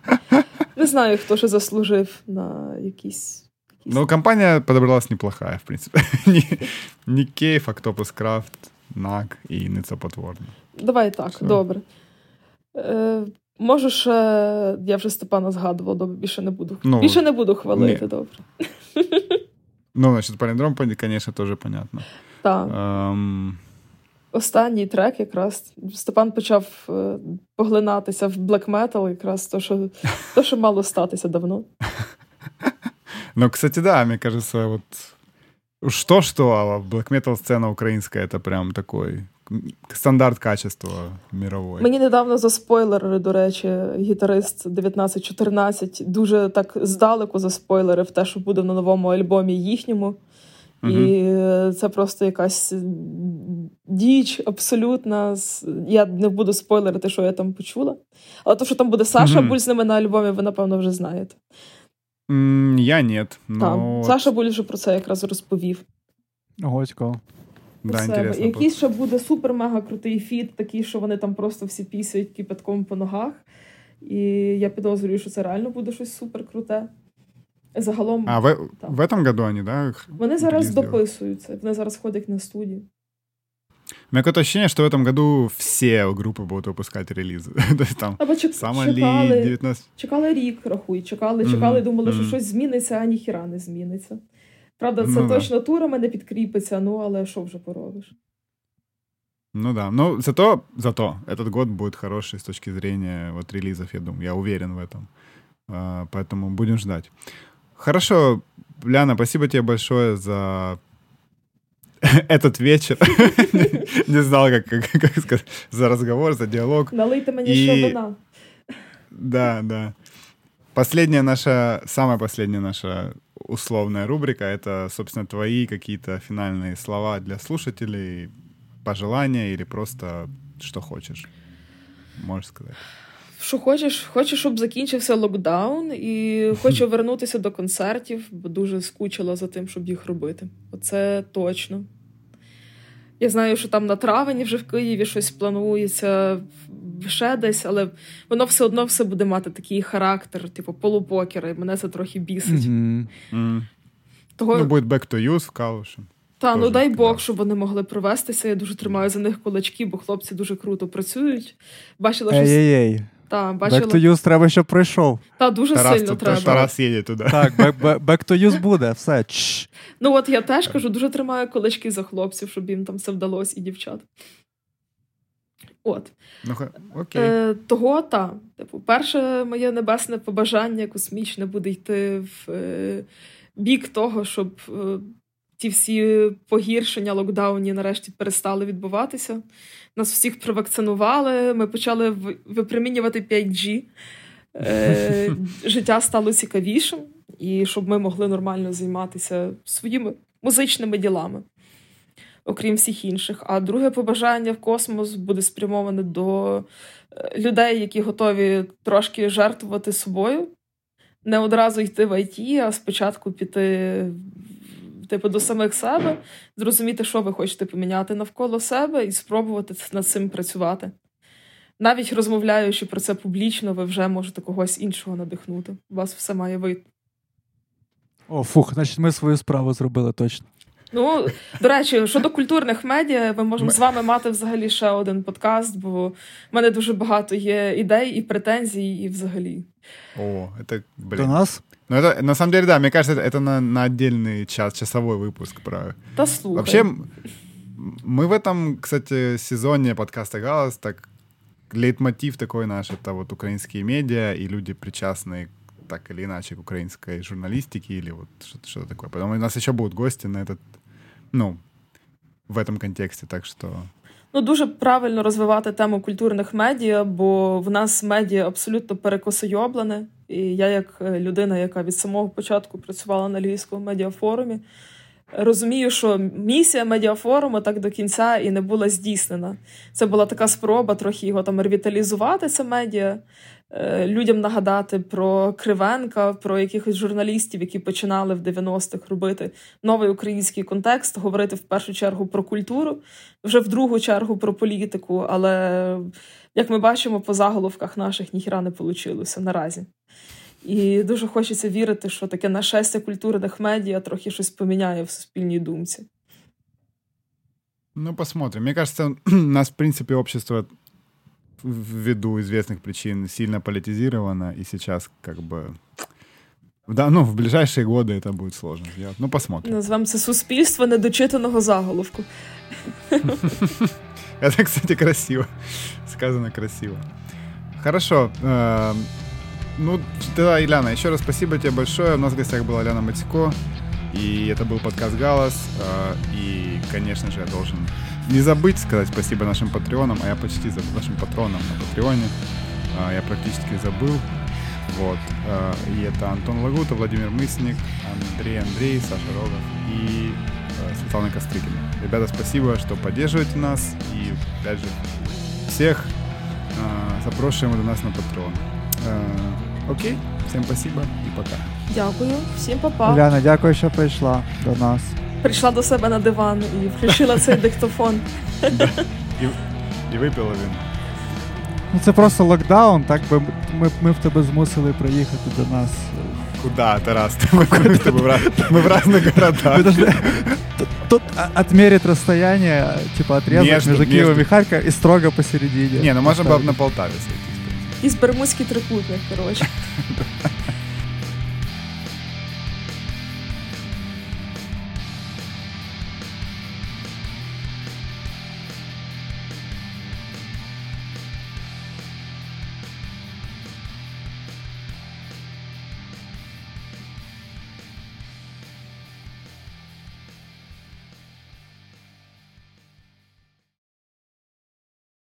Не знаю, хто ще заслужив на якісь. Ну, компания подобралась неплохая, в принципе. не Кейф, Octopus Craft, НАК і Ницепотворно. Давай так, Все. добре. Е, Можу ще, я вже Степана згадувала, добре, більше не буду. Ну, більше не буду хвалити, ні. добре. Ну, значить, паліндром, звісно, теж понятно. Так. Um... Останній трек, якраз Степан почав е, поглинатися в блек метал, якраз то, що то, що мало статися давно. Ну, кстати, да, мне кажется, вот что-что, а Black Metal сцена украинская это прям такой стандарт качества мировой. Мені недавно заспойлерили, до речі, гітарист 1914 дуже так здалеку заспойлерив те, що буде на новому альбомі їхньому. І uh це просто якась діч абсолютна. Я не буду спойлерити, що я там почула. Але то, що там буде Саша uh Буль з ними на альбомі, ви, напевно, вже знаєте. Я нет. Но... Саша більше про це якраз розповів. Ого, цікаво. Да. Якийсь ще буде супер-мега крутий фіт, такий, що вони там просто всі пісяють кипятком по ногах. І я підозрюю, що це реально буде щось супер круте. Загалом. А в, в этом году они, да? Вони зараз дописуються, вони зараз ходять на студію. У меня какое-то ощущение, что в этом году все группы будут выпускать релизы. То есть там Або чек- чекали, 19... чекали рік, рахуй, чекали, чекали, mm-hmm. думали, що mm-hmm. щось зміниться, а ніхіра не зміниться. Правда, це ну, точно да. турами не підкріпиться, ну але що вже поробиш? Ну да, ну зато, зато этот год будет хороший с точки зрения вот релизов, я думаю, я уверен в этом. Uh, поэтому будем ждать. Хорошо, Ляна, спасибо тебе большое за этот вечер. не знал, как, сказать, за разговор, за диалог. Налийте мені ще вина. Да, да. Последняя наша, самая последняя наша условная рубрика — это, собственно, твои какие-то финальные слова для слушателей, пожелания или просто что хочешь, можешь сказать. Що хочеш, хочу, щоб закінчився локдаун, і хочу вернутися до концертів, бо дуже скучила за тим, щоб їх робити. Оце точно. Я знаю, що там на травені вже в Києві щось планується ще десь, але воно все одно все буде мати такий характер, типу полупокера, і мене це трохи бісить. Mm-hmm. Mm. Того... Ну, буде back to use в Калуші. Та, ну дай Бог, щоб вони могли провестися. Я дуже тримаю за них кулачки, бо хлопці дуже круто працюють. Бачила, що... Ей-ей-ей. Та, бачила... Back to use треба, щоб прийшов. Та, дуже Тарас, сильно треба. Тарас їде туди. Так, back, back to use буде, все. Чш. Ну от я теж кажу, дуже тримаю кулачки за хлопців, щоб їм там все вдалося і дівчат. От. Ну, окей. Е, Того, та. Типу, перше моє небесне побажання космічне буде йти в е, бік того, щоб е, ті всі погіршення локдауні нарешті перестали відбуватися. Нас всіх провакцинували, ми почали випромінювати 5G. Е, Життя стало цікавішим, і щоб ми могли нормально займатися своїми музичними ділами, окрім всіх інших. А друге побажання в космос буде спрямоване до е, людей, які готові трошки жертвувати собою, не одразу йти в ІТ, а спочатку піти типу, до самих себе, зрозуміти, що ви хочете поміняти навколо себе, і спробувати над цим працювати. Навіть розмовляючи про це публічно, ви вже можете когось іншого надихнути. У вас все має вийти. О, фух, значить, ми свою справу зробили точно. Ну, до речі, щодо культурних медіа, ми можемо ми... з вами мати взагалі ще один подкаст, бо в мене дуже багато є ідей і претензій, і взагалі. О, це, блин. До нас? Ну, это, на самом деле, да, мне кажется, это, это на, на отдельный час, часовой выпуск про... Да слухай. Вообще, мы в этом, кстати, сезоне подкаста «Галас» так лейтмотив такой наш, это вот украинские медиа и люди, причастные так или иначе к украинской журналистике или вот что-то, что такое. Потом у нас еще будут гости на этот, ну, в этом контексте, так что Ну, дуже правильно розвивати тему культурних медіа, бо в нас медіа абсолютно перекосойоблене. І я, як е, людина, яка від самого початку працювала на Львівському медіафорумі, розумію, що місія медіафоруму так до кінця і не була здійснена. Це була така спроба трохи його там ревіталізувати, це медіа, людям нагадати про Кривенка, про якихось журналістів, які починали в 90-х робити новий український контекст, говорити в першу чергу про культуру, вже в другу чергу про політику. Але як ми бачимо, по заголовках наших ніхіра не вийшло наразі. І дуже хочеться вірити, що таке нашестя культурних медіа трохи щось поміняє в суспільній думці. Ну, посмотрим. Мне кажется, нас, в принципе, общество ввиду известных причин сильно политизировано, и сейчас как бы да, ну, в ближайшие годы это будет сложно сделать. Ну, посмотрим. Назвемо це суспільство недочитаного заголовку. Это, кстати, красиво. Сказано красиво. Хорошо. Э, ну, тогда, Ильяна, еще раз спасибо тебе большое. У нас в гостях была Ляна Матько, и это был подкаст «Галас». Э, и, конечно же, я должен не забыть сказать спасибо нашим патреонам, а я почти забыл, нашим патронам на Патреоне. А, я практически забыл. Вот. А, и это Антон Лагута, Владимир Мысник, Андрей Андрей, Саша Рогов и а, Светлана Кострыкина. Ребята, спасибо, что поддерживаете нас. И опять же, всех запрошуємо до нас на Patreon. Окей, всім спасибо і пока. Дякую, всім па-па. Уляна, дякую, що прийшла до нас прийшла до себе на диван і включила цей диктофон. І і випила він. Ну Це просто локдаун, так би ми ми б тебе змусили приїхати до нас. Куда, Тарас? Мы, мы в разных городах. Тут отмерить расстояние, типа отрезок между, между Киевом между... и Харьковом и строго посередине. Не, ну можно было бы на Полтаве сойтись. Из Бермудский трикутник, короче.